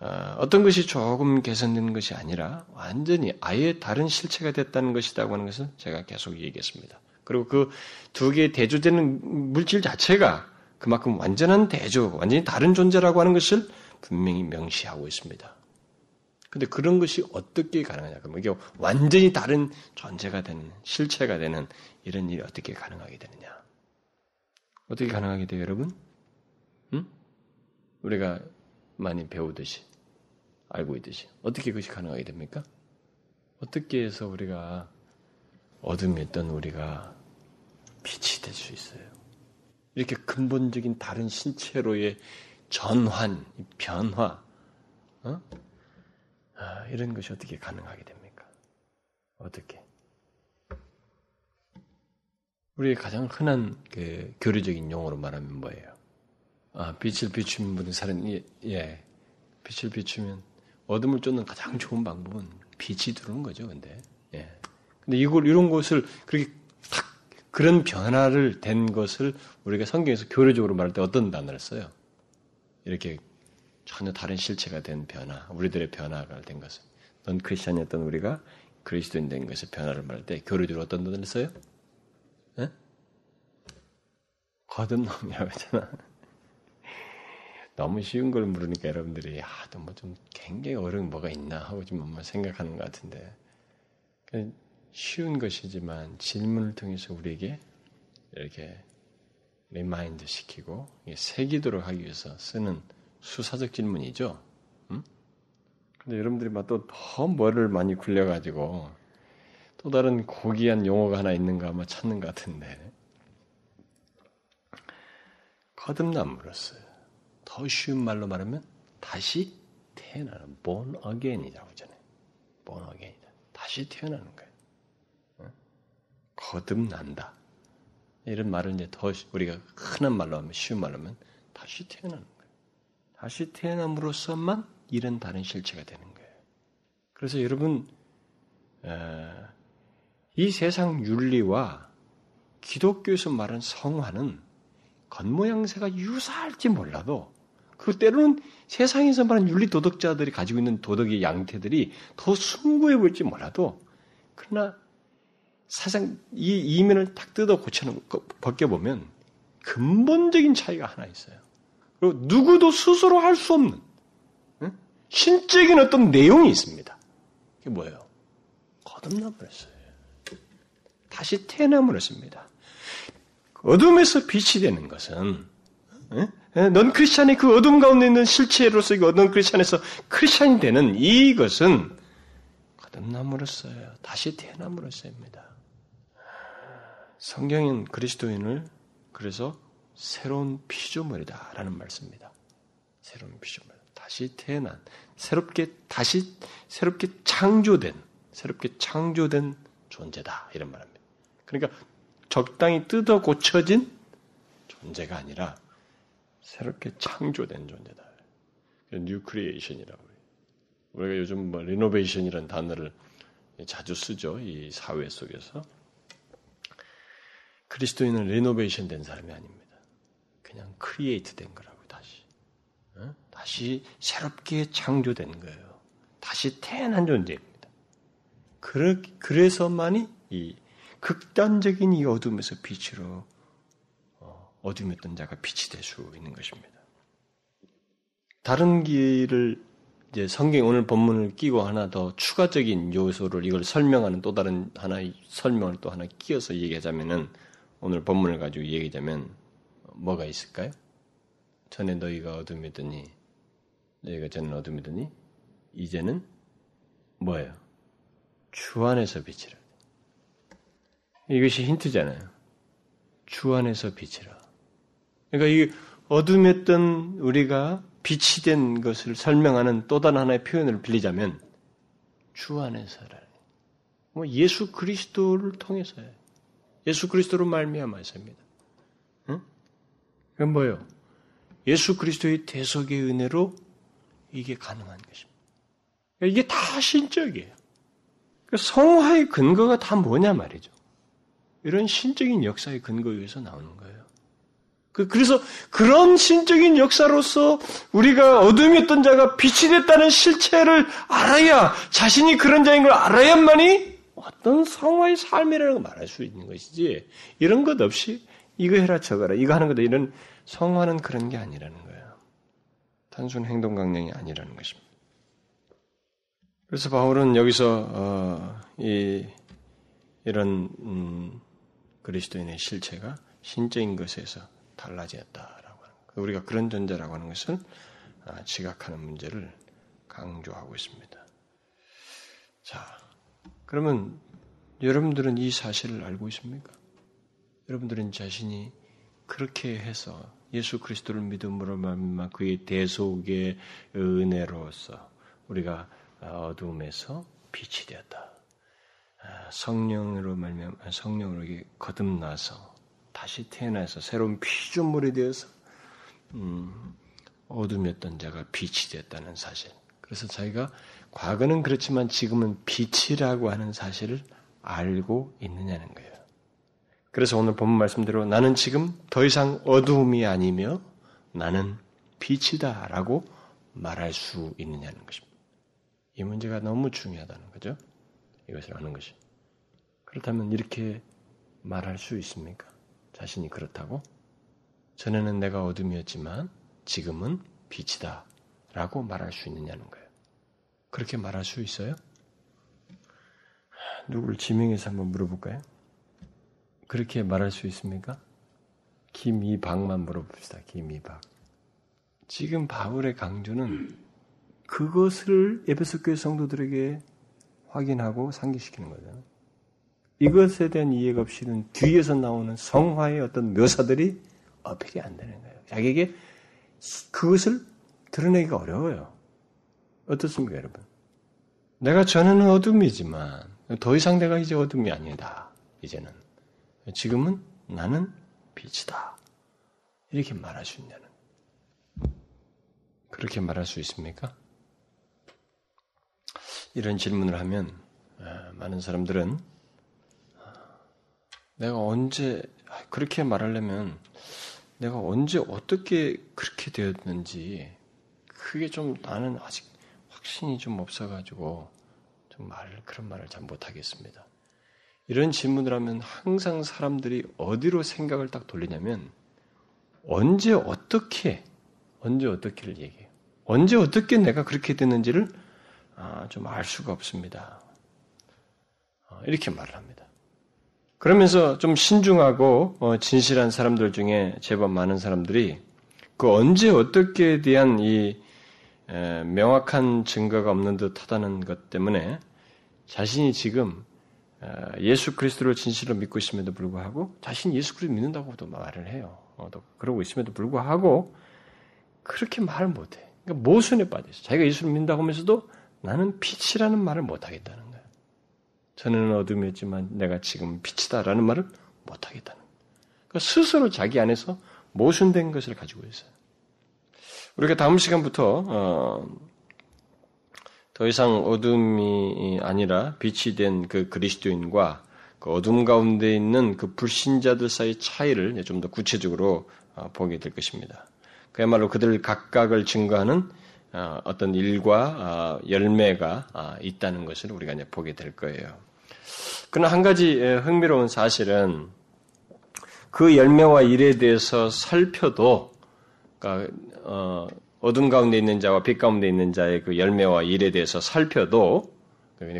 어, 어떤 것이 조금 개선된 것이 아니라 완전히 아예 다른 실체가 됐다는 것이라고 하는 것을 제가 계속 얘기했습니다. 그리고 그 두 개의 대조되는 물질 자체가 그만큼 완전한 대조, 완전히 다른 존재라고 하는 것을 분명히 명시하고 있습니다. 근데 그런 것이 어떻게 가능하냐? 그러면 이게 완전히 다른 존재가 되는, 실체가 되는 이런 일이 어떻게 가능하게 되느냐? 어떻게 가능하게 돼요, 여러분? 응? 우리가 많이 배우듯이, 알고 있듯이. 어떻게 그것이 가능하게 됩니까? 어떻게 해서 우리가 어둠에 있던 우리가 빛이 될 수 있어요? 이렇게 근본적인 다른 신체로의 전환, 변화, 어? 아, 이런 것이 어떻게 가능하게 됩니까? 어떻게? 우리의 가장 흔한 그 교류적인 용어로 말하면 뭐예요? 아, 빛을 비추면 모든 사람, 예, 예, 빛을 비추면 어둠을 쫓는 가장 좋은 방법은 빛이 들어오는 거죠, 근데. 예. 근데 이걸, 이런 것을 그렇게 탁, 그런 변화를 된 것을 우리가 성경에서 교류적으로 말할 때 어떤 단어를 써요? 이렇게 전혀 다른 실체가 된 변화, 우리들의 변화가 된 것은. 넌 크리스천이었던 우리가 그리스도인 된 것의 변화를 말할 때 교류적으로 어떤 단어를 써요? 예? 거듭남이라고 했잖아. 너무 쉬운 걸 물으니까 여러분들이 야, 뭐좀 굉장히 어려운 뭐가 있나 하고 좀 생각하는 것 같은데 쉬운 것이지만 질문을 통해서 우리에게 이렇게 remind 시키고 새기도록 하기 위해서 쓰는 수사적 질문이죠. 음? 근데 여러분들이 막 또더 뭐를 많이 굴려가지고 또 다른 고귀한 용어가 하나 있는가 아마 찾는 것 같은데 거듭남으로써 더 쉬운 말로 말하면 다시 태어나는 born again이라고 하잖아요. born again이다. 다시 태어나는 거예요. 어? 거듭난다. 이런 말을 이제 더 우리가 흔한 말로 하면 쉬운 말로 하면 다시 태어나는. 다시 태어남으로써만 이런 다른 실체가 되는 거예요. 그래서 여러분 이 세상 윤리와 기독교에서 말하는 성화는 겉모양새가 유사할지 몰라도 그 때로는 세상에서 말하는 윤리 도덕자들이 가지고 있는 도덕의 양태들이 더 숭고해 보일지 몰라도 그러나 사상 이 이면을 탁 뜯어 고쳐 벗겨 보면 근본적인 차이가 하나 있어요. 그리고 누구도 스스로 할 수 없는 응? 신적인 어떤 내용이 있습니다. 그게 뭐예요? 거듭남을 했어요. 다시 태어남을 했습니다. 어둠에서 빛이 되는 것은 응? 예, 넌 크리스찬이 그 어둠 가운데 있는 실체로서 어둠 크리스찬에서 크리스찬이 되는 이것은 거듭남으로써요. 다시 태어남으로써입니다. 성경인 그리스도인을 그래서 새로운 피조물이다라는 말씀입니다. 새로운 피조물. 다시 태어난, 새롭게, 다시, 새롭게 창조된, 새롭게 창조된 존재다. 이런 말입니다. 그러니까 적당히 뜯어 고쳐진 존재가 아니라 새롭게 창조된 존재다. new creation이라고. 우리가 요즘 뭐 리노베이션이라는 단어를 자주 쓰죠. 이 사회 속에서. 그리스도인은 리노베이션 된 사람이 아닙니다. 그냥 create 된 거라고 다시. 어? 다시 새롭게 창조된 거예요. 다시 태어난 존재입니다. 그러, 그래서만이 이 극단적인 이 어둠에서 빛으로 어둠에 있던 자가 빛이 될 수 있는 것입니다. 다른 길을 이제 성경 오늘 본문을 끼고 하나 더 추가적인 요소를 이걸 설명하는 또 다른 하나의 설명을 또 하나 끼어서 얘기하자면은 오늘 본문을 가지고 얘기하자면 뭐가 있을까요? 전에 너희가 어둠이더니 너희가 전에 어둠이더니 이제는 뭐예요? 주 안에서 빛이라. 이것이 힌트잖아요. 주 안에서 빛이라. 그러니까 이 어둠했던 우리가 빛이 된 것을 설명하는 또 다른 하나의 표현을 빌리자면 주 안에서라. 뭐 예수 그리스도를 통해서요. 예수 그리스도로 말미암아서입니다. 응? 그건 뭐요? 예수 그리스도의 대속의 은혜로 이게 가능한 것입니다. 이게 다 신적이에요. 그 성화의 근거가 다 뭐냐 말이죠. 이런 신적인 역사의 근거에 의해서 나오는 거예요. 그, 그래서 그런 신적인 역사로서 우리가 어둠이었던 자가 빛이 됐다는 실체를 알아야 자신이 그런 자인 걸 알아야만이 어떤 성화의 삶이라고 말할 수 있는 것이지 이런 것 없이 이거 해라 저거라 이거 하는 거다 이런 성화는 그런 게 아니라는 거예요. 단순 행동 강령이 아니라는 것입니다. 그래서 바울은 여기서 어, 이 이런 음, 그리스도인의 실체가 신적인 것에서 달라졌다라고 하는 것. 우리가 그런 존재라고 하는 것을 아, 지각하는 문제를 강조하고 있습니다. 자, 그러면 여러분들은 이 사실을 알고 있습니까? 여러분들은 자신이 그렇게 해서 예수 그리스도를 믿음으로 말미암아 그의 대속의 은혜로서 우리가 어둠에서 빛이 되었다. 아, 성령으로 말미암아 성령으로 거듭나서 다시 태어나서 새로운 피조물이 되어서 음, 어둠이었던 자가 빛이 되었다는 사실. 그래서 자기가 과거는 그렇지만 지금은 빛이라고 하는 사실을 알고 있느냐는 거예요. 그래서 오늘 본 말씀대로 나는 지금 더 이상 어두움이 아니며 나는 빛이다 라고 말할 수 있느냐는 것입니다. 이 문제가 너무 중요하다는 거죠. 이것을 아는 것이. 그렇다면 이렇게 말할 수 있습니까? 자신이 그렇다고? 전에는 내가 어둠이었지만 지금은 빛이다. 라고 말할 수 있느냐는 거예요. 그렇게 말할 수 있어요? 누구를 지명해서 한번 물어볼까요? 그렇게 말할 수 있습니까? 김이박만 물어봅시다. 김이박. 지금 바울의 강조는 그것을 에베소 교회 성도들에게 확인하고 상기시키는 거죠. 이것에 대한 이해가 없이는 뒤에서 나오는 성화의 어떤 묘사들이 어필이 안 되는 거예요. 자기에게 그것을 드러내기가 어려워요. 어떻습니까, 여러분? 내가 전에는 어둠이지만 더 이상 내가 이제 어둠이 아니다. 이제는 지금은 나는 빛이다. 이렇게 말할 수 있냐는. 그렇게 말할 수 있습니까? 이런 질문을 하면 아, 많은 사람들은 아, 내가 언제 그렇게 말하려면 내가 언제 어떻게 그렇게 되었는지 그게 좀 나는 아직 확신이 좀 없어가지고 좀 말, 그런 말을 잘 못하겠습니다. 이런 질문을 하면 항상 사람들이 어디로 생각을 딱 돌리냐면 언제 어떻게, 언제 어떻게를 얘기해요. 언제 어떻게 내가 그렇게 됐는지를 아, 좀 알 수가 없습니다. 아, 이렇게 말을 합니다. 그러면서 좀 신중하고 어, 진실한 사람들 중에 제법 많은 사람들이 그 언제 어떻게에 대한 이 명확한 증거가 없는 듯 하다는 것 때문에 자신이 지금 어, 예수 그리스도를 진실로 믿고 있음에도 불구하고 자신이 예수 그리스도 믿는다고도 말을 해요. 어, 그러고 있음에도 불구하고 그렇게 말을 못해. 그러니까 모순에 빠져 있어. 자기가 예수를 믿는다고 하면서도 나는 빛이라는 말을 못하겠다는 거예요. 전에는 어둠이었지만 내가 지금 빛이다라는 말을 못하겠다는 거예요. 그러니까 스스로 자기 안에서 모순된 것을 가지고 있어요. 우리가 다음 시간부터 어, 더 이상 어둠이 아니라 빛이 된 그 그리스도인과 그 어둠 가운데 있는 그 불신자들 사이 차이를 좀 더 구체적으로 어, 보게 될 것입니다. 그야말로 그들 각각을 증거하는 어, 어떤 일과 어, 열매가 있다는 것을 우리가 이제 보게 될 거예요. 그러나 한 가지 흥미로운 사실은 그 열매와 일에 대해서 살펴도 그러니까 어, 어둠 가운데 있는 자와 빛 가운데 있는 자의 그 열매와 일에 대해서 살펴도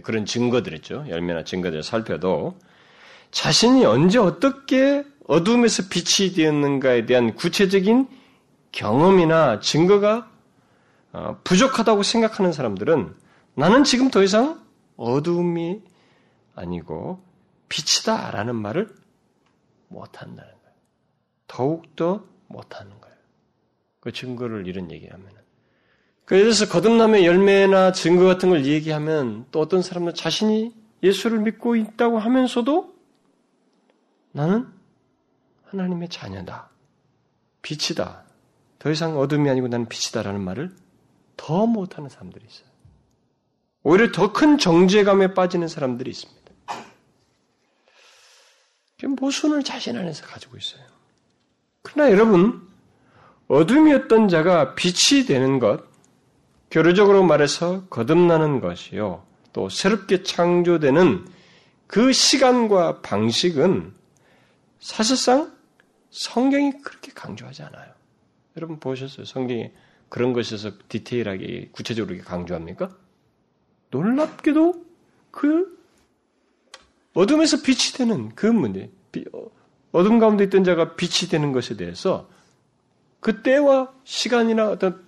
그런 증거들 있죠. 열매나 증거들을 살펴도 자신이 언제 어떻게 어둠에서 빛이 되었는가에 대한 구체적인 경험이나 증거가 어, 부족하다고 생각하는 사람들은 나는 지금 더 이상 어둠이 아니고 빛이다라는 말을 못한다는 거예요. 더욱더 못하는 거예요. 그 증거를 이런 얘기하면. 그래서 거듭남의 열매나 증거 같은 걸 얘기하면 또 어떤 사람은 자신이 예수를 믿고 있다고 하면서도 나는 하나님의 자녀다. 빛이다. 더 이상 어둠이 아니고 나는 빛이다라는 말을 더 못하는 사람들이 있어요. 오히려 더 큰 정죄감에 빠지는 사람들이 있습니다. 모순을 자신 안에서 가지고 있어요. 그러나 여러분, 어둠이었던 자가 빛이 되는 것, 교류적으로 말해서 거듭나는 것이요. 또 새롭게 창조되는 그 시간과 방식은 사실상 성경이 그렇게 강조하지 않아요. 여러분 보셨어요? 성경에 그런 것에서 디테일하게 구체적으로 강조합니까? 놀랍게도 그 어둠에서 빛이 되는 그 문제, 어, 어둠 가운데 있던 자가 빛이 되는 것에 대해서 그 때와 시간이나 어떤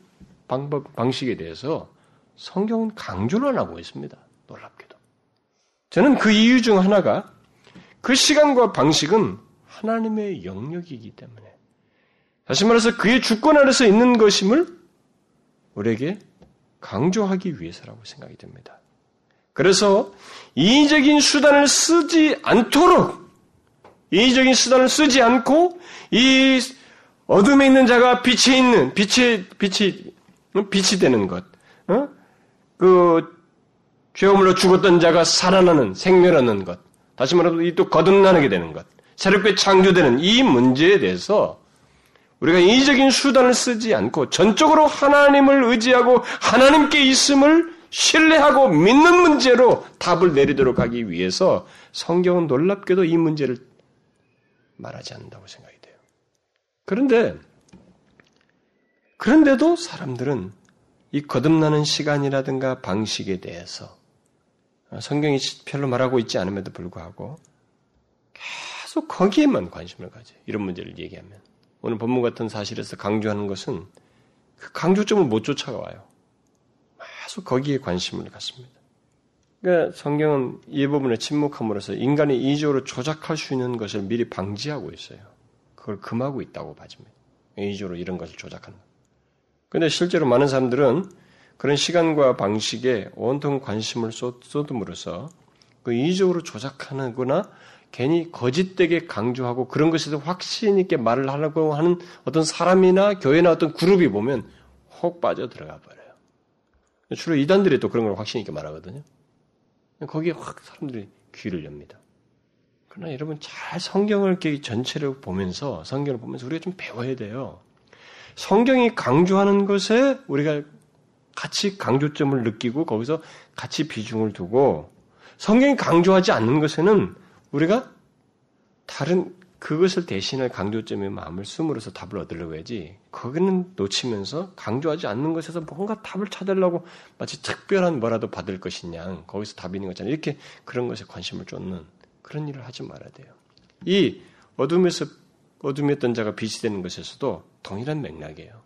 방법, 방식에 대해서 성경은 강조를 안 하고 있습니다. 놀랍게도. 저는 그 이유 중 하나가 그 시간과 방식은 하나님의 영역이기 때문에 다시 말해서 그의 주권 아래서 있는 것임을 우리에게 강조하기 위해서라고 생각이 됩니다. 그래서 이의적인 수단을 쓰지 않도록 이의적인 수단을 쓰지 않고 이 어둠에 있는 자가 빛에 있는 빛이 빛이 빛이 되는 것, 어? 그 죄음으로 죽었던 자가 살아나는 생멸하는 것, 다시 말해서 이또 거듭나게 되는 것, 새롭게 창조되는 이 문제에 대해서 우리가 이의적인 수단을 쓰지 않고 전적으로 하나님을 의지하고 하나님께 있음을 신뢰하고 믿는 문제로 답을 내리도록 하기 위해서 성경은 놀랍게도 이 문제를 말하지 않는다고 돼요. 그런데 그런데도 사람들은 이 거듭나는 시간이라든가 방식에 대해서 성경이 별로 말하고 있지 않음에도 불구하고 계속 거기에만 관심을 가져. 이런 문제를 얘기하면. 오늘 본문 같은 사실에서 강조하는 것은 그 강조점을 못 쫓아가요. 계속 거기에 관심을 갖습니다. 그러니까 성경은 이 부분에 침묵함으로써 인간이 이적으로 조작할 수 있는 것을 미리 방지하고 있어요. 그걸 금하고 있다고 봐집니다. 이적으로 이런 것을 조작하는 것. 근데 실제로 많은 사람들은 그런 시간과 방식에 온통 관심을 쏟음으로써 그 이적으로 조작하는구나 괜히 거짓되게 강조하고 그런 것에서 확신 있게 말을 하려고 하는 어떤 사람이나 교회나 어떤 그룹이 보면 혹 빠져 들어가 버려요. 주로 이단들이 또 그런 걸 확신 있게 말하거든요. 거기에 확 사람들이 귀를 엽니다. 그러나 여러분 잘 성경을 이렇게 전체를 보면서 성경을 보면서 우리가 좀 배워야 돼요. 성경이 강조하는 것에 우리가 같이 강조점을 느끼고 거기서 같이 비중을 두고 성경이 강조하지 않는 것에는 우리가 다른 그것을 대신할 강조점의 마음을 숨으로써 답을 얻으려고 해야지 거기는 놓치면서 강조하지 않는 것에서 뭔가 답을 찾으려고 마치 특별한 뭐라도 받을 것이냐 거기서 답이 있는 것처럼 이렇게 그런 것에 관심을 쫓는 그런 일을 하지 말아야 돼요. 이 어둠에서 어둠이었던 자가 빛이 되는 것에서도 동일한 맥락이에요.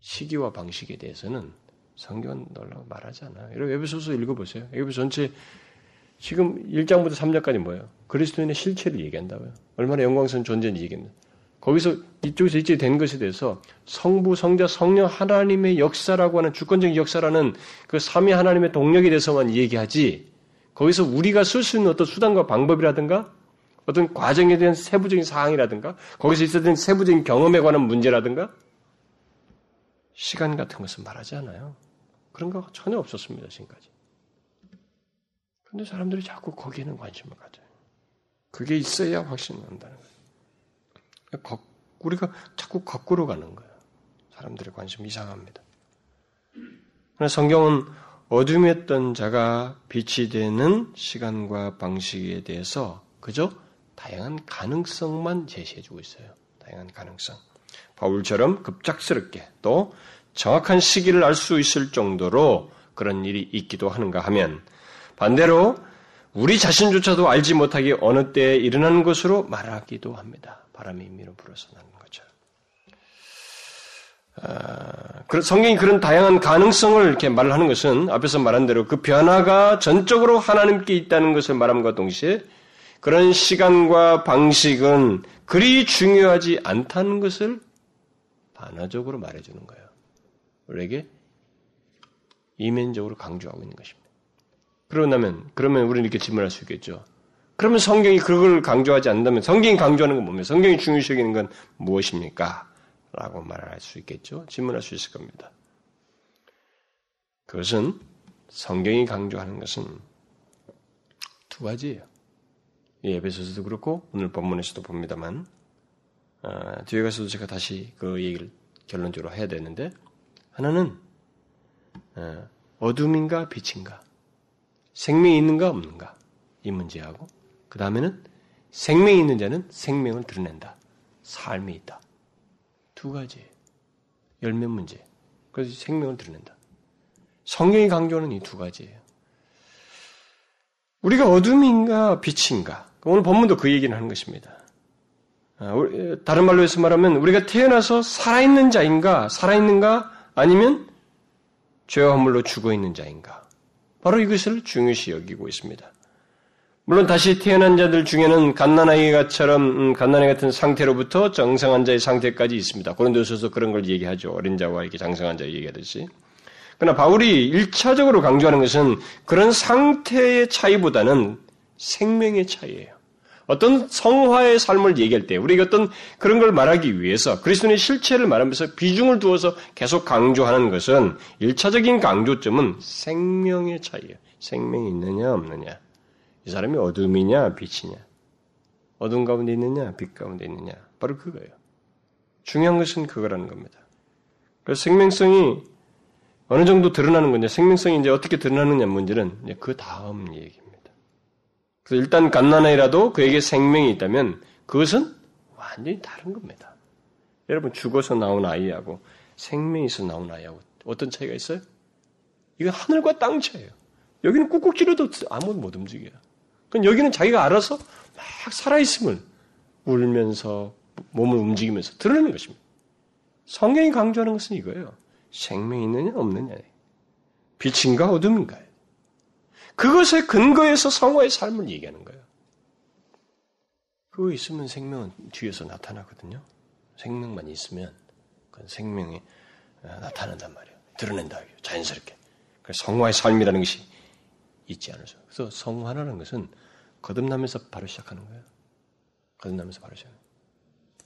시기와 방식에 대해서는 성경은 놀라고 말하지 않아요. 여러분 에베소서 읽어보세요. 에베소 전체 지금 1장부터 3장까지 뭐예요? 그리스도인의 실체를 얘기한다고요. 얼마나 영광스러운 존재인지 얘기합니다. 거기서 이쪽에서 이제 된 것에 대해서 성부, 성자, 성령 하나님의 역사라고 하는 주권적인 역사라는 그 삼위 하나님의 동력에 대해서만 얘기하지 거기서 우리가 쓸 수 있는 어떤 수단과 방법이라든가 어떤 과정에 대한 세부적인 사항이라든가 거기서 있었던 세부적인 경험에 관한 문제라든가 시간 같은 것은 말하지 않아요. 그런 거 전혀 없었습니다, 지금까지. 근데 사람들이 자꾸 거기에는 관심을 가져요. 그게 있어야 확신을 한다는 거예요. 우리가 자꾸 거꾸로 가는 거예요. 사람들의 관심 이상합니다. 성경은 어둠이었던 자가 빛이 되는 시간과 방식에 대해서 그저 다양한 가능성만 제시해주고 있어요. 다양한 가능성. 바울처럼 급작스럽게 또 정확한 시기를 알 수 있을 정도로 그런 일이 있기도 하는가 하면 반대로 우리 자신조차도 알지 못하기 어느 때에 일어나는 것으로 말하기도 합니다. 바람이 밀어 불어서 거죠. 아, 성경이 그런 다양한 가능성을 이렇게 말하는 것은 앞에서 말한 대로 그 변화가 전적으로 하나님께 있다는 것을 말함과 동시에 그런 시간과 방식은 그리 중요하지 않다는 것을 반화적으로 말해주는 거예요. 우리에게 이면적으로 강조하고 있는 것입니다. 그러고 나면, 그러면 우리는 이렇게 질문할 수 있겠죠. 그러면 성경이 그걸 강조하지 않는다면 성경이 강조하는 건 뭡니까? 성경이 중요시 여기는 건 무엇입니까? 라고 말할 수 있겠죠. 질문할 수 있을 겁니다. 그것은 성경이 강조하는 것은 두 가지예요. 예배소서도 그렇고 오늘 본문에서도 봅니다만 아, 뒤에 가서도 제가 다시 그 얘기를 결론적으로 해야 되는데 하나는 아, 어둠인가 빛인가 생명이 있는가 없는가 이 문제하고 그 다음에는 생명이 있는 자는 생명을 드러낸다 삶이 있다 두 가지 열매 문제. 그래서 생명을 드러낸다. 성경이 강조하는 이 두 가지예요. 우리가 어둠인가 빛인가? 오늘 본문도 그 얘기를 하는 것입니다. 아, 다른 말로 해서 말하면 우리가 태어나서 살아있는 자인가, 살아있는가, 아니면 죄와 허물로 죽어 있는 자인가. 바로 이것을 중요시 여기고 있습니다. 물론 다시 태어난 자들 중에는 갓난아이가처럼 음, 갓난아이 같은 상태로부터 정상한 자의 상태까지 있습니다. 고린도서서 그런 걸 얘기하죠. 어린 자와 이렇게 장성한 자 얘기하듯이. 그러나 바울이 1차적으로 강조하는 것은 그런 상태의 차이보다는 생명의 차이예요. 어떤 성화의 삶을 얘기할 때 우리가 어떤 그런 걸 말하기 위해서 그리스도의 실체를 말하면서 비중을 두어서 계속 강조하는 것은 1차적인 강조점은 생명의 차이예요. 생명이 있느냐 없느냐. 이 사람이 어둠이냐 빛이냐. 어둠 가운데 있느냐 빛 가운데 있느냐. 바로 그거예요. 중요한 것은 그거라는 겁니다. 그래서 생명성이 어느 정도 드러나는 건데 생명성이 이제 어떻게 드러나느냐 문제는 그 다음 얘기입니다. 그래서 일단 갓난아이라도 그에게 생명이 있다면 그것은 완전히 다른 겁니다. 여러분 죽어서 나온 아이하고 있어 나온 아이하고 어떤 차이가 있어요? 이건 하늘과 땅 차이예요. 여기는 꾹꾹 찌르도 아무도 못 움직여요. 그럼 여기는 자기가 알아서 막 살아있음을 울면서 몸을 움직이면서 드러내는 것입니다. 성경이 강조하는 것은 이거예요. 생명이 있느냐 없느냐. 빛인가 어둠인가요? 그것에 근거해서 성화의 삶을 얘기하는 거예요. 그거 있으면 생명은 뒤에서 나타나거든요. 생명만 있으면 그 생명이 어, 나타난단 말이에요. 드러낸다. 자연스럽게. 그래서 성화의 삶이라는 것이 있지 않을 수. 그래서 성화라는 것은 거듭나면서 바로 시작하는 거예요. 거듭나면서 바로 시작하는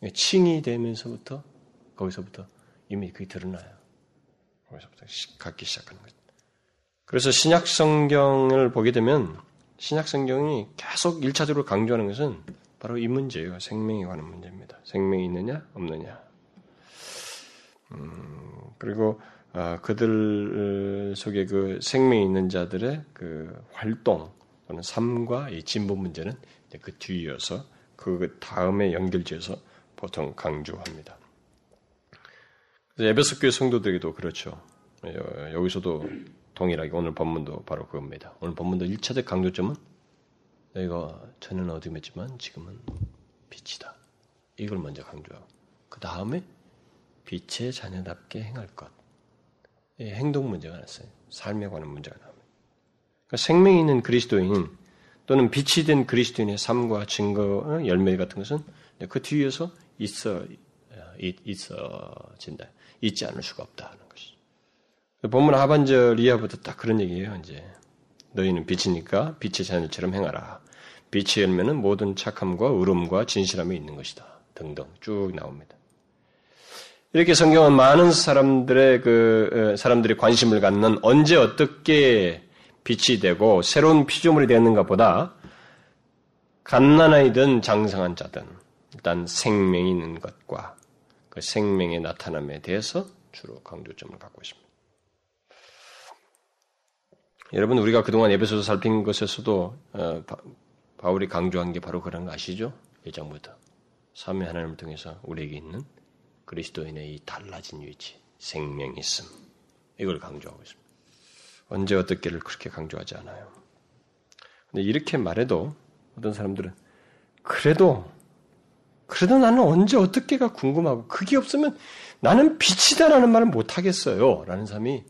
거예요. 칭이 되면서부터 거기서부터 이미 그게 드러나요. 거기서부터 갖기 시작하는 거죠. 그래서 신약 성경을 보게 되면 신약 성경이 계속 1차적으로 강조하는 것은 바로 이 문제예요. 생명에 관한 문제입니다. 생명이 있느냐, 없느냐. 음, 그리고 어, 그들 속에 그 생명이 있는 자들의 그 활동 또는 삶과 이 진보 문제는 그 뒤이어서 그 다음에 연결지어서 보통 강조합니다. 에베소 교회 성도들에게도 그렇죠. 여기서도 동일하게 오늘 본문도 바로 그겁니다. 오늘 본문도 1차적 강조점은 너희가 전에는 어둠이었지만 지금은 빛이다. 이걸 먼저 강조하고 그 다음에 빛의 자녀답게 행할 것. 이 행동 문제가 나왔어요. 삶에 관한 문제가 나옵니다. 그러니까 생명이 있는 그리스도인 또는 빛이 된 그리스도인의 삶과 증거, 어, 열매 같은 것은 그 뒤에서 있어, 있어진다. 있지 않을 수가 없다. 본문 하반절 이하부터 딱 그런 얘기예요, 이제. 너희는 빛이니까 빛의 자녀처럼 행하라. 빛의 열매는 모든 착함과 의름과 진실함이 있는 것이다. 등등 쭉 나옵니다. 이렇게 성경은 많은 사람들의 그 어, 사람들이 관심을 갖는 언제 어떻게 빛이 되고 새로운 피조물이 되는가 보다 갓난아이든 장성한 자든 일단 생명이 있는 것과 그 생명의 나타남에 대해서 주로 강조점을 갖고 있습니다. 여러분 우리가 그동안 예배소서 살핀 것에서도 어, 바, 울이 강조한 게 바로 그런 거 아시죠? 1장부터. 삼위 하나님을 통해서 우리에게 있는 그리스도인의 이 달라진 위치, 생명이 있음. 이걸 강조하고 있습니다. 언제 어떻게를 그렇게 강조하지 않아요. 근데 이렇게 말해도 어떤 사람들은 그래도 그래도 나는 언제 어떻게가 궁금하고 그게 없으면 나는 빛이다라는 말을 못 하겠어요. 라는 사람이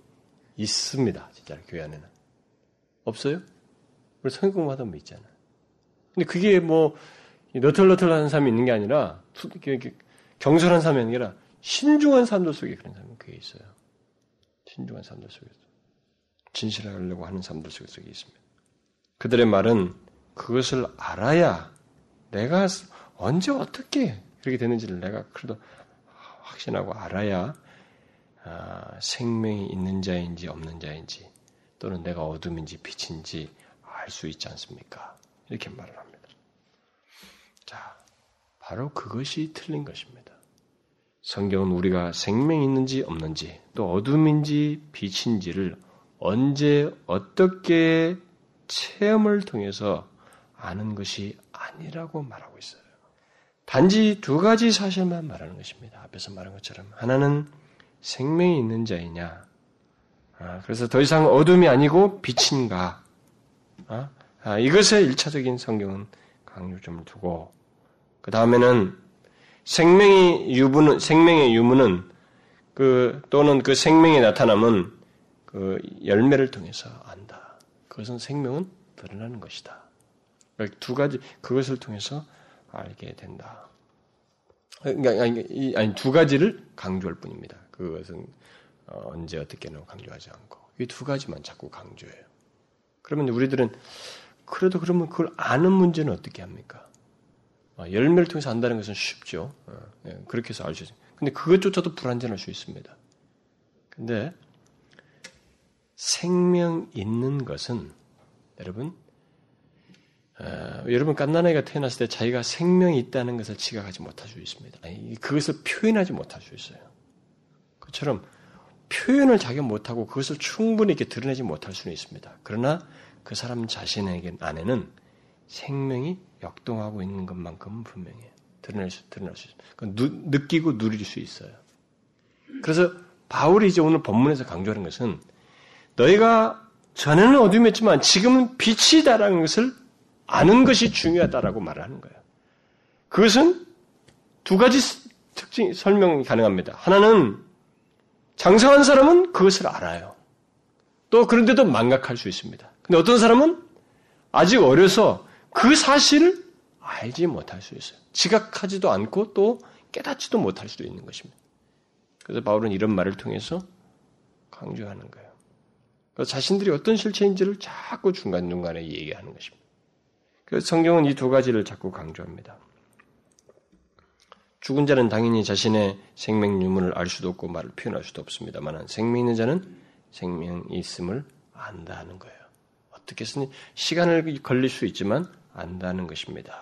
있습니다. 진짜 교회 안에는. 없어요? 우리 성경공부하다 보면 있잖아. 근데 그게 뭐 너털너털 하는 사람이 있는 게 아니라 경솔한 사람이 아니라 신중한 사람들 속에 그런 사람이 그게 있어요. 신중한 사람들 속에서 진실하려고 하는 사람들 속에 있습니다. 그들의 말은 그것을 알아야 내가 언제 어떻게 그렇게 되는지를 내가 그래도 확신하고 알아야 아, 생명이 있는 자인지 없는 자인지 또는 내가 어둠인지 빛인지 알 수 있지 않습니까? 이렇게 말을 합니다. 자, 바로 그것이 틀린 것입니다. 성경은 우리가 생명이 있는지 없는지 또 어둠인지 빛인지를 언제 어떻게 체험을 통해서 아는 것이 아니라고 말하고 있어요. 단지 두 가지 사실만 말하는 것입니다. 앞에서 말한 것처럼 하나는 생명이 있는 자이냐? 아, 그래서 더 이상 어둠이 아니고 빛인가? 아, 아, 이것에 일차적인 성경은 강조점을 두고 그 다음에는 생명이 유무는 생명의 유무는 그 또는 그 생명이 나타남은 그 열매를 통해서 안다. 그것은 생명은 드러나는 것이다. 그러니까 두 가지 그것을 통해서 알게 된다. 그러니까 아니, 아니 두 가지를 강조할 뿐입니다. 그것은 어, 언제 어떻게는 강조하지 않고 이 두 가지만 자꾸 강조해요. 그러면 우리들은 그래도 그러면 그걸 아는 문제는 어떻게 합니까? 아, 열매를 통해서 안다는 것은 쉽죠. 어, 예, 그렇게 해서 알 수 있어요. 근데 그것조차도 불완전할 수 있습니다. 근데 생명 있는 것은 여러분 어, 여러분 갓난아이가 태어났을 때 자기가 생명이 있다는 것을 지각하지 못할 수 있습니다. 아니, 그것을 표현하지 못할 수 있어요. 그처럼 표현을 자기가 못하고 그것을 충분히 이렇게 드러내지 못할 수는 있습니다. 그러나 그 사람 자신에게 안에는 생명이 역동하고 있는 것만큼은 분명해요. 드러낼 수, 드러날 수 있어요. 누, 느끼고 누릴 수 있어요. 그래서 바울이 이제 오늘 본문에서 강조하는 것은 너희가 전에는 어둠이었지만 지금은 빛이다라는 것을 아는 것이 중요하다라고 말을 하는 거예요. 그것은 두 가지 특징, 설명이 가능합니다. 하나는 장성한 사람은 그것을 알아요. 또 그런데도 망각할 수 있습니다. 근데 어떤 사람은 아직 어려서 그 사실을 알지 못할 수 있어요. 지각하지도 않고 또 깨닫지도 못할 수도 있는 것입니다. 그래서 바울은 이런 말을 통해서 강조하는 거예요. 자신들이 어떤 실체인지를 자꾸 중간중간에 얘기하는 것입니다. 그래서 성경은 이 두 가지를 자꾸 강조합니다. 죽은 자는 당연히 자신의 생명 유문을 알 수도 없고 말을 표현할 수도 없습니다만 생명 있는 자는 생명이 있음을 안다는 거예요. 어떻게 쓰니 시간을 걸릴 수 있지만 안다는 것입니다.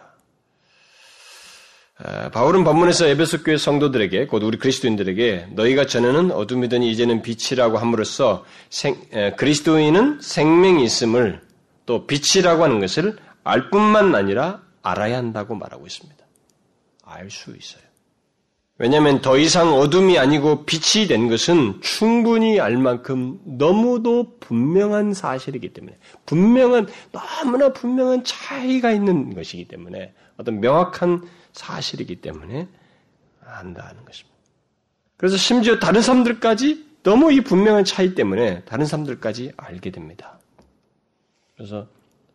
아, 바울은 본문에서 에베소 교회 성도들에게 곧 우리 그리스도인들에게 너희가 전에는 어둠이더니 이제는 빛이라고 함으로써 생, 그리스도인은 생명이 있음을 또 빛이라고 하는 것을 알 뿐만 아니라 알아야 한다고 말하고 있습니다. 알 수 있어요. 왜냐하면 더 이상 어둠이 아니고 빛이 된 것은 충분히 알 만큼 너무도 분명한 사실이기 때문에 분명한 너무나 분명한 차이가 있는 것이기 때문에 어떤 명확한 사실이기 때문에 안다는 것입니다. 그래서 심지어 다른 사람들까지 너무 이 분명한 차이 때문에 다른 사람들까지 알게 됩니다. 그래서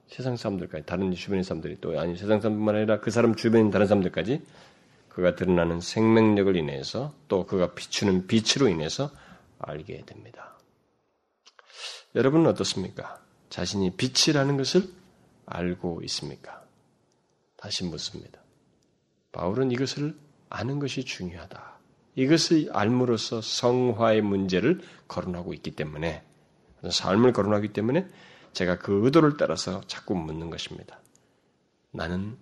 세상 사람들까지 다른 주변의 사람들이 또 아니 세상 사람뿐만 아니라 그 사람 있는 다른 사람들까지 그가 드러나는 생명력을 인해서 또 그가 비추는 빛으로 인해서 알게 됩니다. 여러분은 어떻습니까? 자신이 빛이라는 것을 알고 있습니까? 다시 묻습니다. 바울은 이것을 아는 것이 중요하다. 이것을 알므로써 성화의 문제를 거론하고 있기 때문에 삶을 거론하기 때문에 제가 그 의도를 따라서 자꾸 묻는 것입니다. 나는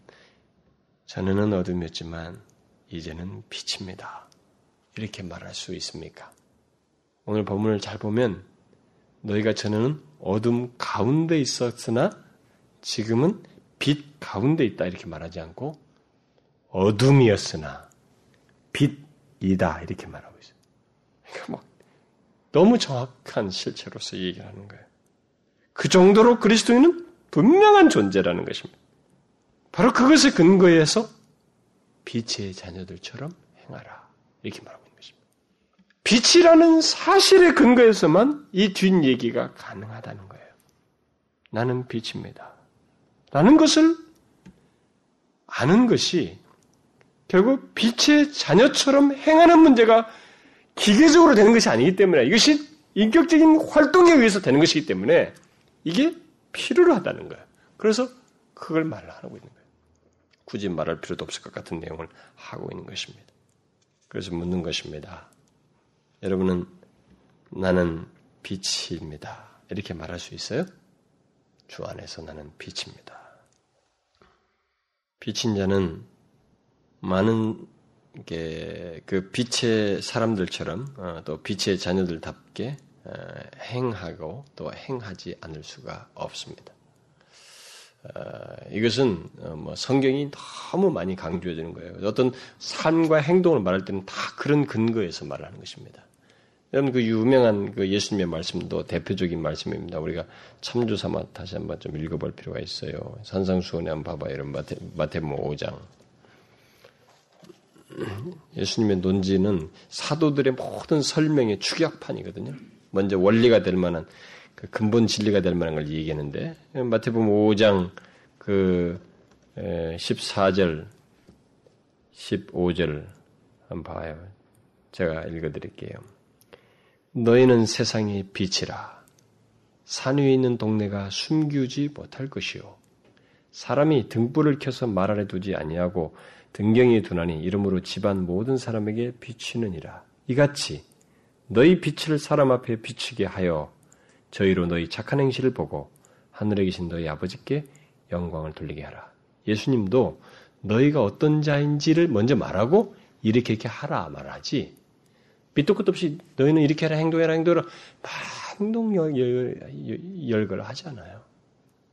전에는 어둠이었지만 이제는 빛입니다. 이렇게 말할 수 있습니까? 오늘 본문을 잘 보면 너희가 전에는 어둠 가운데 있었으나 지금은 빛 가운데 있다 이렇게 말하지 않고 어둠이었으나 빛이다 이렇게 말하고 있어요. 그러니까 막 너무 정확한 실체로서 얘기를 하는 거예요. 그 정도로 그리스도인은 분명한 존재라는 것입니다. 바로 그것을 근거해서 빛의 자녀들처럼 행하라. 이렇게 말하고 있는 것입니다. 빛이라는 사실의 근거에서만 이 뒷얘기가 가능하다는 거예요. 나는 빛입니다. 라는 것을 아는 것이 결국 빛의 자녀처럼 행하는 문제가 기계적으로 되는 것이 아니기 때문에 이것이 인격적인 활동에 의해서 되는 것이기 때문에 이게 필요로 하다는 거예요. 그래서 그걸 말하고 있는 거예요. 굳이 말할 필요도 없을 것 같은 내용을 하고 있는 것입니다. 그래서 묻는 것입니다. 여러분은 나는 빛입니다. 이렇게 말할 수 있어요? 주 안에서 나는 빛입니다. 빛인 자는 많은 그 빛의 사람들처럼 어, 또 빛의 자녀들답게 어, 행하고 또 행하지 않을 수가 없습니다. 어, 이것은 어, 뭐 성경이 너무 많이 강조해 주는 거예요. 어떤 삶과 행동을 말할 때는 다 그런 근거에서 말하는 것입니다. 여러분 그 유명한 그 예수님의 말씀도 대표적인 말씀입니다. 우리가 참조 삼아 다시 한번 좀 읽어볼 필요가 있어요. 산상수원에 한번 봐봐요. 이런 마태, 마태모 5장. 예수님의 논지는 사도들의 모든 설명의 축약판이거든요. 먼저 원리가 될 만한 그 근본 진리가 될 만한 걸 얘기하는데 마태복음 5장 그 14절 15절 한번 봐요. 제가 읽어 드릴게요. 너희는 세상의 빛이라. 산 위에 있는 동네가 숨기지 못할 것이요. 사람이 등불을 켜서 말 아래 두지 아니하고 등경에 두나니 이름으로 집안 모든 사람에게 비치느니라. 이같이 너희 빛을 사람 앞에 비치게 하여 저희로 너희 착한 행실을 보고 하늘에 계신 너희 아버지께 영광을 돌리게 하라. 예수님도 너희가 어떤 자인지를 먼저 말하고 이렇게 이렇게 하라 말하지. 밑도 끝도 없이 너희는 이렇게 하라 행동해라 행동해라 막 행동 열걸 하지 않아요.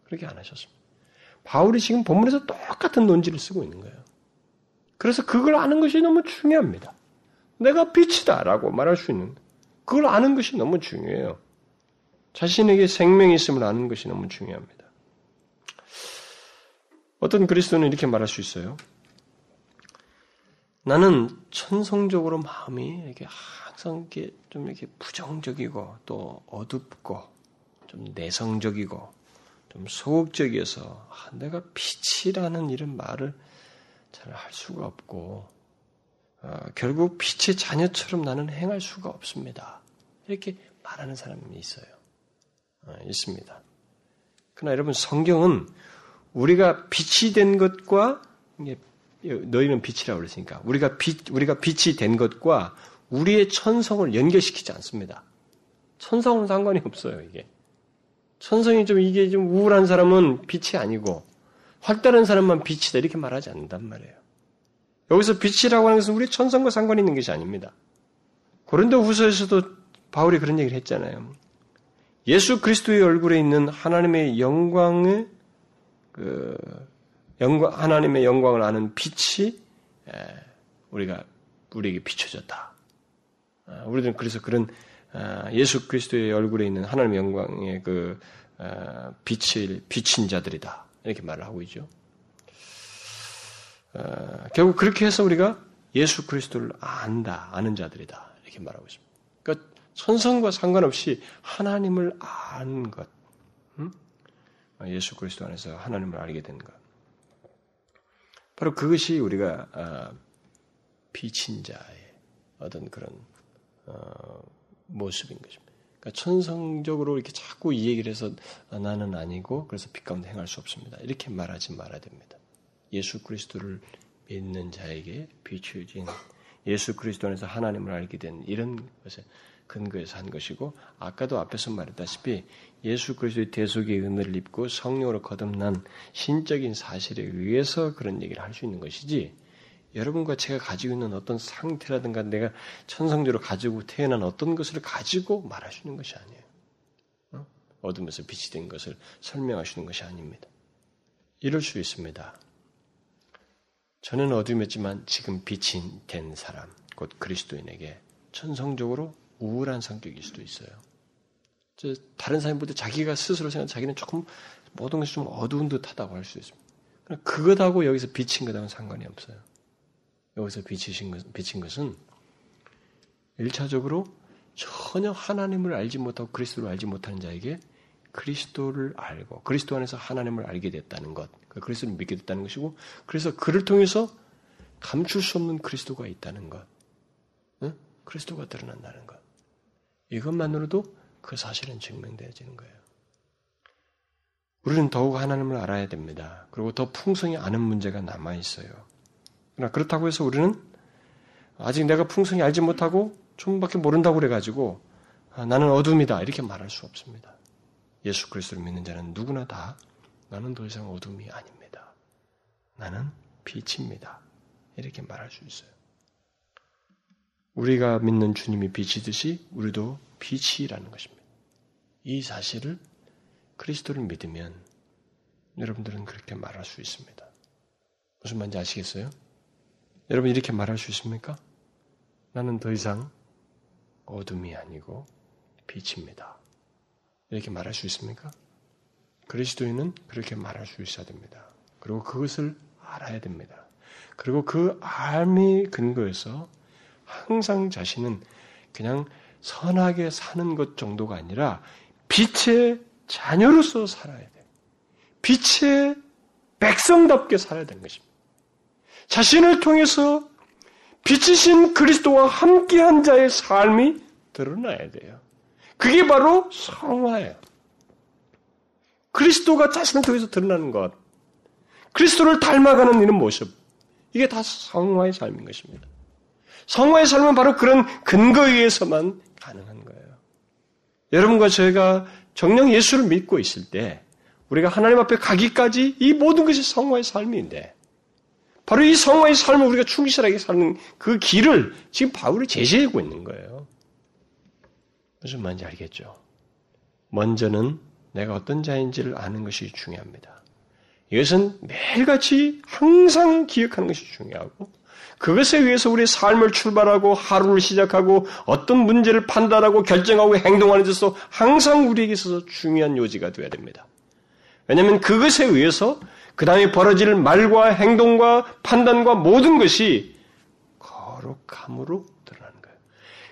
그렇게 안 하셨습니다. 바울이 지금 본문에서 똑같은 논지를 쓰고 있는 거예요. 그래서 그걸 아는 것이 너무 중요합니다. 내가 빛이다라고 말할 수 있는 그걸 아는 것이 너무 중요해요. 자신에게 생명이 있음을 아는 것이 너무 중요합니다. 어떤 그리스도는 이렇게 말할 수 있어요. 나는 천성적으로 마음이 이렇게 항상 이렇게 좀 이렇게 부정적이고 또 어둡고 좀 내성적이고 좀 소극적이어서 아, 내가 빛이라는 이런 말을 잘 할 수가 없고 어, 결국 빛의 자녀처럼 나는 행할 수가 없습니다. 이렇게 말하는 사람이 있어요. 어, 있습니다. 그러나 여러분 성경은 우리가 빛이 된 것과 너희는 빛이라고 그랬으니까 우리가 빛 우리가 빛이 된 것과 우리의 천성을 연결시키지 않습니다. 천성은 상관이 없어요 이게. 천성이 좀 이게 좀 우울한 사람은 빛이 아니고 활달한 사람만 빛이다 이렇게 말하지 않는단 말이에요. 여기서 빛이라고 하는 것은 우리 천성과 상관이 있는 것이 아닙니다. 고린도 후서에서도 바울이 그런 얘기를 했잖아요. 예수 그리스도의 얼굴에 있는 하나님의 영광의 그 영광 하나님의 영광을 아는 빛이 우리가 우리에게 비춰졌다. 아, 우리들은 그래서 그런 아, 예수 그리스도의 얼굴에 있는 하나님의 영광의 그 아, 빛을 비친 자들이다 이렇게 말을 하고 있죠. 결국 그렇게 해서 우리가 예수 그리스도를 안다 아는 자들이다 이렇게 말하고 있습니다. 천성과 상관없이 하나님을 아는 것, 음? 예수 그리스도 안에서 하나님을 알게 된 것. 바로 그것이 우리가 비친 자의 어떤 그런 어, 모습인 것입니다. 그러니까 천성적으로 이렇게 자꾸 이 얘기를 해서 나는 아니고 그래서 빛 가운데 행할 수 없습니다. 이렇게 말하지 말아야 됩니다. 예수 그리스도를 믿는 자에게 비추어진 예수 그리스도 안에서 하나님을 알게 된 이런 것에 근거해서 한 것이고 아까도 앞에서 말했다시피 예수 그리스도의 대속의 은혜를 입고 성령으로 거듭난 신적인 사실에 의해서 그런 얘기를 할 수 있는 것이지 여러분과 제가 가지고 있는 어떤 상태라든가 내가 천성적으로 가지고 태어난 어떤 것을 가지고 있는 것이 아니에요. 어? 어둠에서 빛이 된 것을 설명하시는 것이 아닙니다. 이럴 수 있습니다. 저는 어둠이었지만 지금 빛이 된 사람, 곧 그리스도인에게 천성적으로 우울한 성격일 수도 있어요. 다른 사람보다 자기가 스스로 생각 자기는 조금 모든 것이 좀 어두운 듯하다고 할 수 있습니다. 그것하고 여기서 비친 것하고는 상관이 없어요. 여기서 비치신 것, 비친 것은 일차적으로 전혀 하나님을 알지 못하고 그리스도를 알지 못하는 자에게 그리스도를 알고 그리스도 안에서 하나님을 알게 됐다는 것, 그 그리스도를 믿게 됐다는 것이고, 그래서 그를 통해서 감출 수 없는 그리스도가 있다는 것, 응? 그리스도가 드러난다는 것. 이것만으로도 그 사실은 증명되어지는 거예요. 우리는 더욱 하나님을 알아야 됩니다. 그리고 더 풍성히 아는 문제가 남아 있어요. 그러나 그렇다고 해서 우리는 아직 내가 풍성히 알지 못하고 좀밖에 모른다고 그래가지고 아, 나는 어둠이다 이렇게 말할 수 없습니다. 예수 그리스도를 믿는 자는 누구나 다 나는 더 이상 어둠이 아닙니다. 나는 빛입니다. 이렇게 말할 수 있어요. 우리가 믿는 주님이 빛이듯이 우리도 빛이라는 것입니다. 이 사실을 그리스도를 믿으면 여러분들은 그렇게 말할 수 있습니다. 무슨 말인지 아시겠어요? 여러분 이렇게 말할 수 있습니까? 나는 더 이상 어둠이 아니고 빛입니다. 이렇게 말할 수 있습니까? 그리스도인은 그렇게 말할 수 있어야 됩니다. 그리고 그것을 알아야 됩니다. 그리고 그 알미 근거에서 항상 자신은 그냥 선하게 사는 것 정도가 아니라 빛의 자녀로서 살아야 돼. 빛의 백성답게 살아야 되는 것입니다. 자신을 통해서 빛이신 그리스도와 함께한 자의 삶이 드러나야 돼요. 그게 바로 성화예요. 그리스도가 자신을 통해서 드러나는 것. 그리스도를 닮아가는 이런 모습. 이게 다 성화의 삶인 것입니다. 성화의 삶은 바로 그런 근거에 의해서만 가능한 거예요. 여러분과 저희가 정령 예수를 믿고 있을 때 우리가 하나님 앞에 가기까지 이 모든 것이 성화의 삶인데 바로 이 성화의 삶을 우리가 충실하게 사는 그 길을 지금 바울이 제시하고 있는 거예요. 무슨 말인지 알겠죠? 먼저는 내가 어떤 자인지를 아는 것이 중요합니다. 이것은 매일같이 항상 기억하는 것이 중요하고 그것에 의해서 우리의 삶을 출발하고 하루를 시작하고 어떤 문제를 판단하고 결정하고 행동하는 데서 항상 우리에게 있어서 중요한 요지가 되어야 됩니다. 왜냐하면 그것에 의해서 그 다음에 벌어질 말과 행동과 판단과 모든 것이 거룩함으로 드러나는 거예요.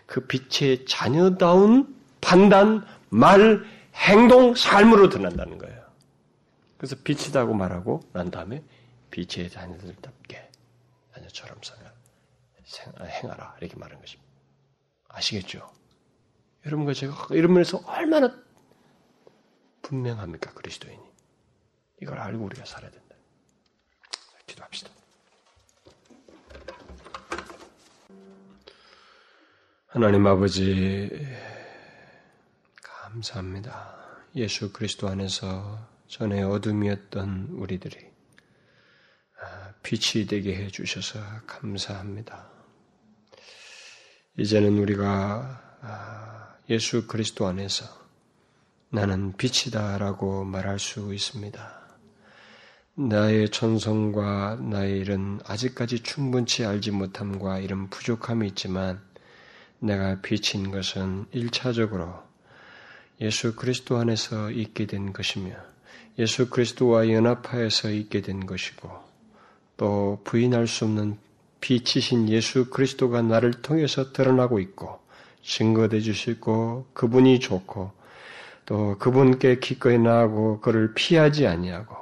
그 빛의 자녀다운 판단, 말, 행동, 삶으로 드러난다는 거예요. 그래서 빛이다고 말하고 난 다음에 빛의 자녀들답게 자녀처럼 행하라 이렇게 말하는 것입니다. 아시겠죠? 여러분과 제가 이런 면에서 얼마나 분명합니까 그리스도인이? 이걸 알고 우리가 살아야 된다. 기도합시다. 하나님 아버지, 감사합니다. 예수 그리스도 안에서 전에 어둠이었던 우리들이 아, 빛이 되게 해 주셔서 감사합니다. 이제는 우리가 아, 예수 그리스도 안에서 나는 빛이다라고 말할 수 있습니다. 나의 천성과 나의 이런 아직까지 충분치 알지 못함과 이런 부족함이 있지만 내가 빛인 것은 일차적으로 예수 그리스도 안에서 있게 된 것이며 예수 그리스도와 연합하여서 있게 된 것이고 또 부인할 수 없는 빛이신 예수 그리스도가 나를 통해서 드러나고 있고 증거돼 주시고 그분이 좋고 또 그분께 기꺼이 나아고 그를 피하지 아니하고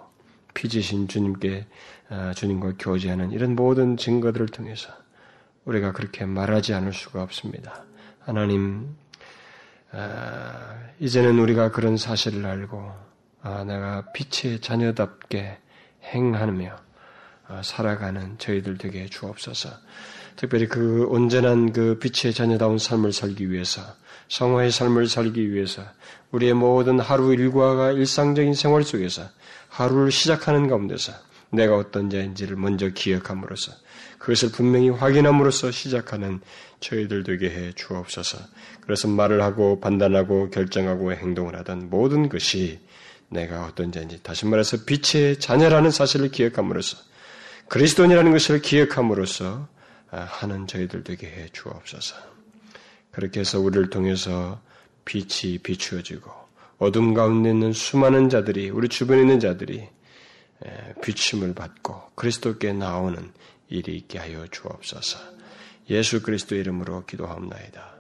피지신 주님께 아, 주님과 교제하는 이런 모든 증거들을 통해서 우리가 그렇게 말하지 않을 수가 없습니다. 하나님, 아, 이제는 우리가 그런 사실을 알고 아, 내가 빛의 자녀답게 행하며 살아가는 저희들 되게 주옵소서. 특별히 그 온전한 그 빛의 자녀다운 삶을 살기 위해서 성화의 삶을 살기 위해서 우리의 모든 하루 일과가 일상적인 생활 속에서 하루를 시작하는 가운데서 내가 어떤 자인지를 먼저 기억함으로써 그것을 분명히 확인함으로써 시작하는 저희들 되게 해 주옵소서. 그래서 말을 하고 판단하고 결정하고 행동을 하던 모든 것이 내가 어떤 자인지 다시 말해서 빛의 자녀라는 사실을 기억함으로써 그리스도인이라는 것을 기억함으로써 아, 하는 저희들 되게 해 주옵소서. 그렇게 해서 우리를 통해서 빛이 비추어지고 어둠 가운데 있는 수많은 자들이 우리 주변에 있는 자들이 비침을 받고 그리스도께 나오는 일이 있게 하여 주옵소서. 예수 그리스도 이름으로 기도하옵나이다.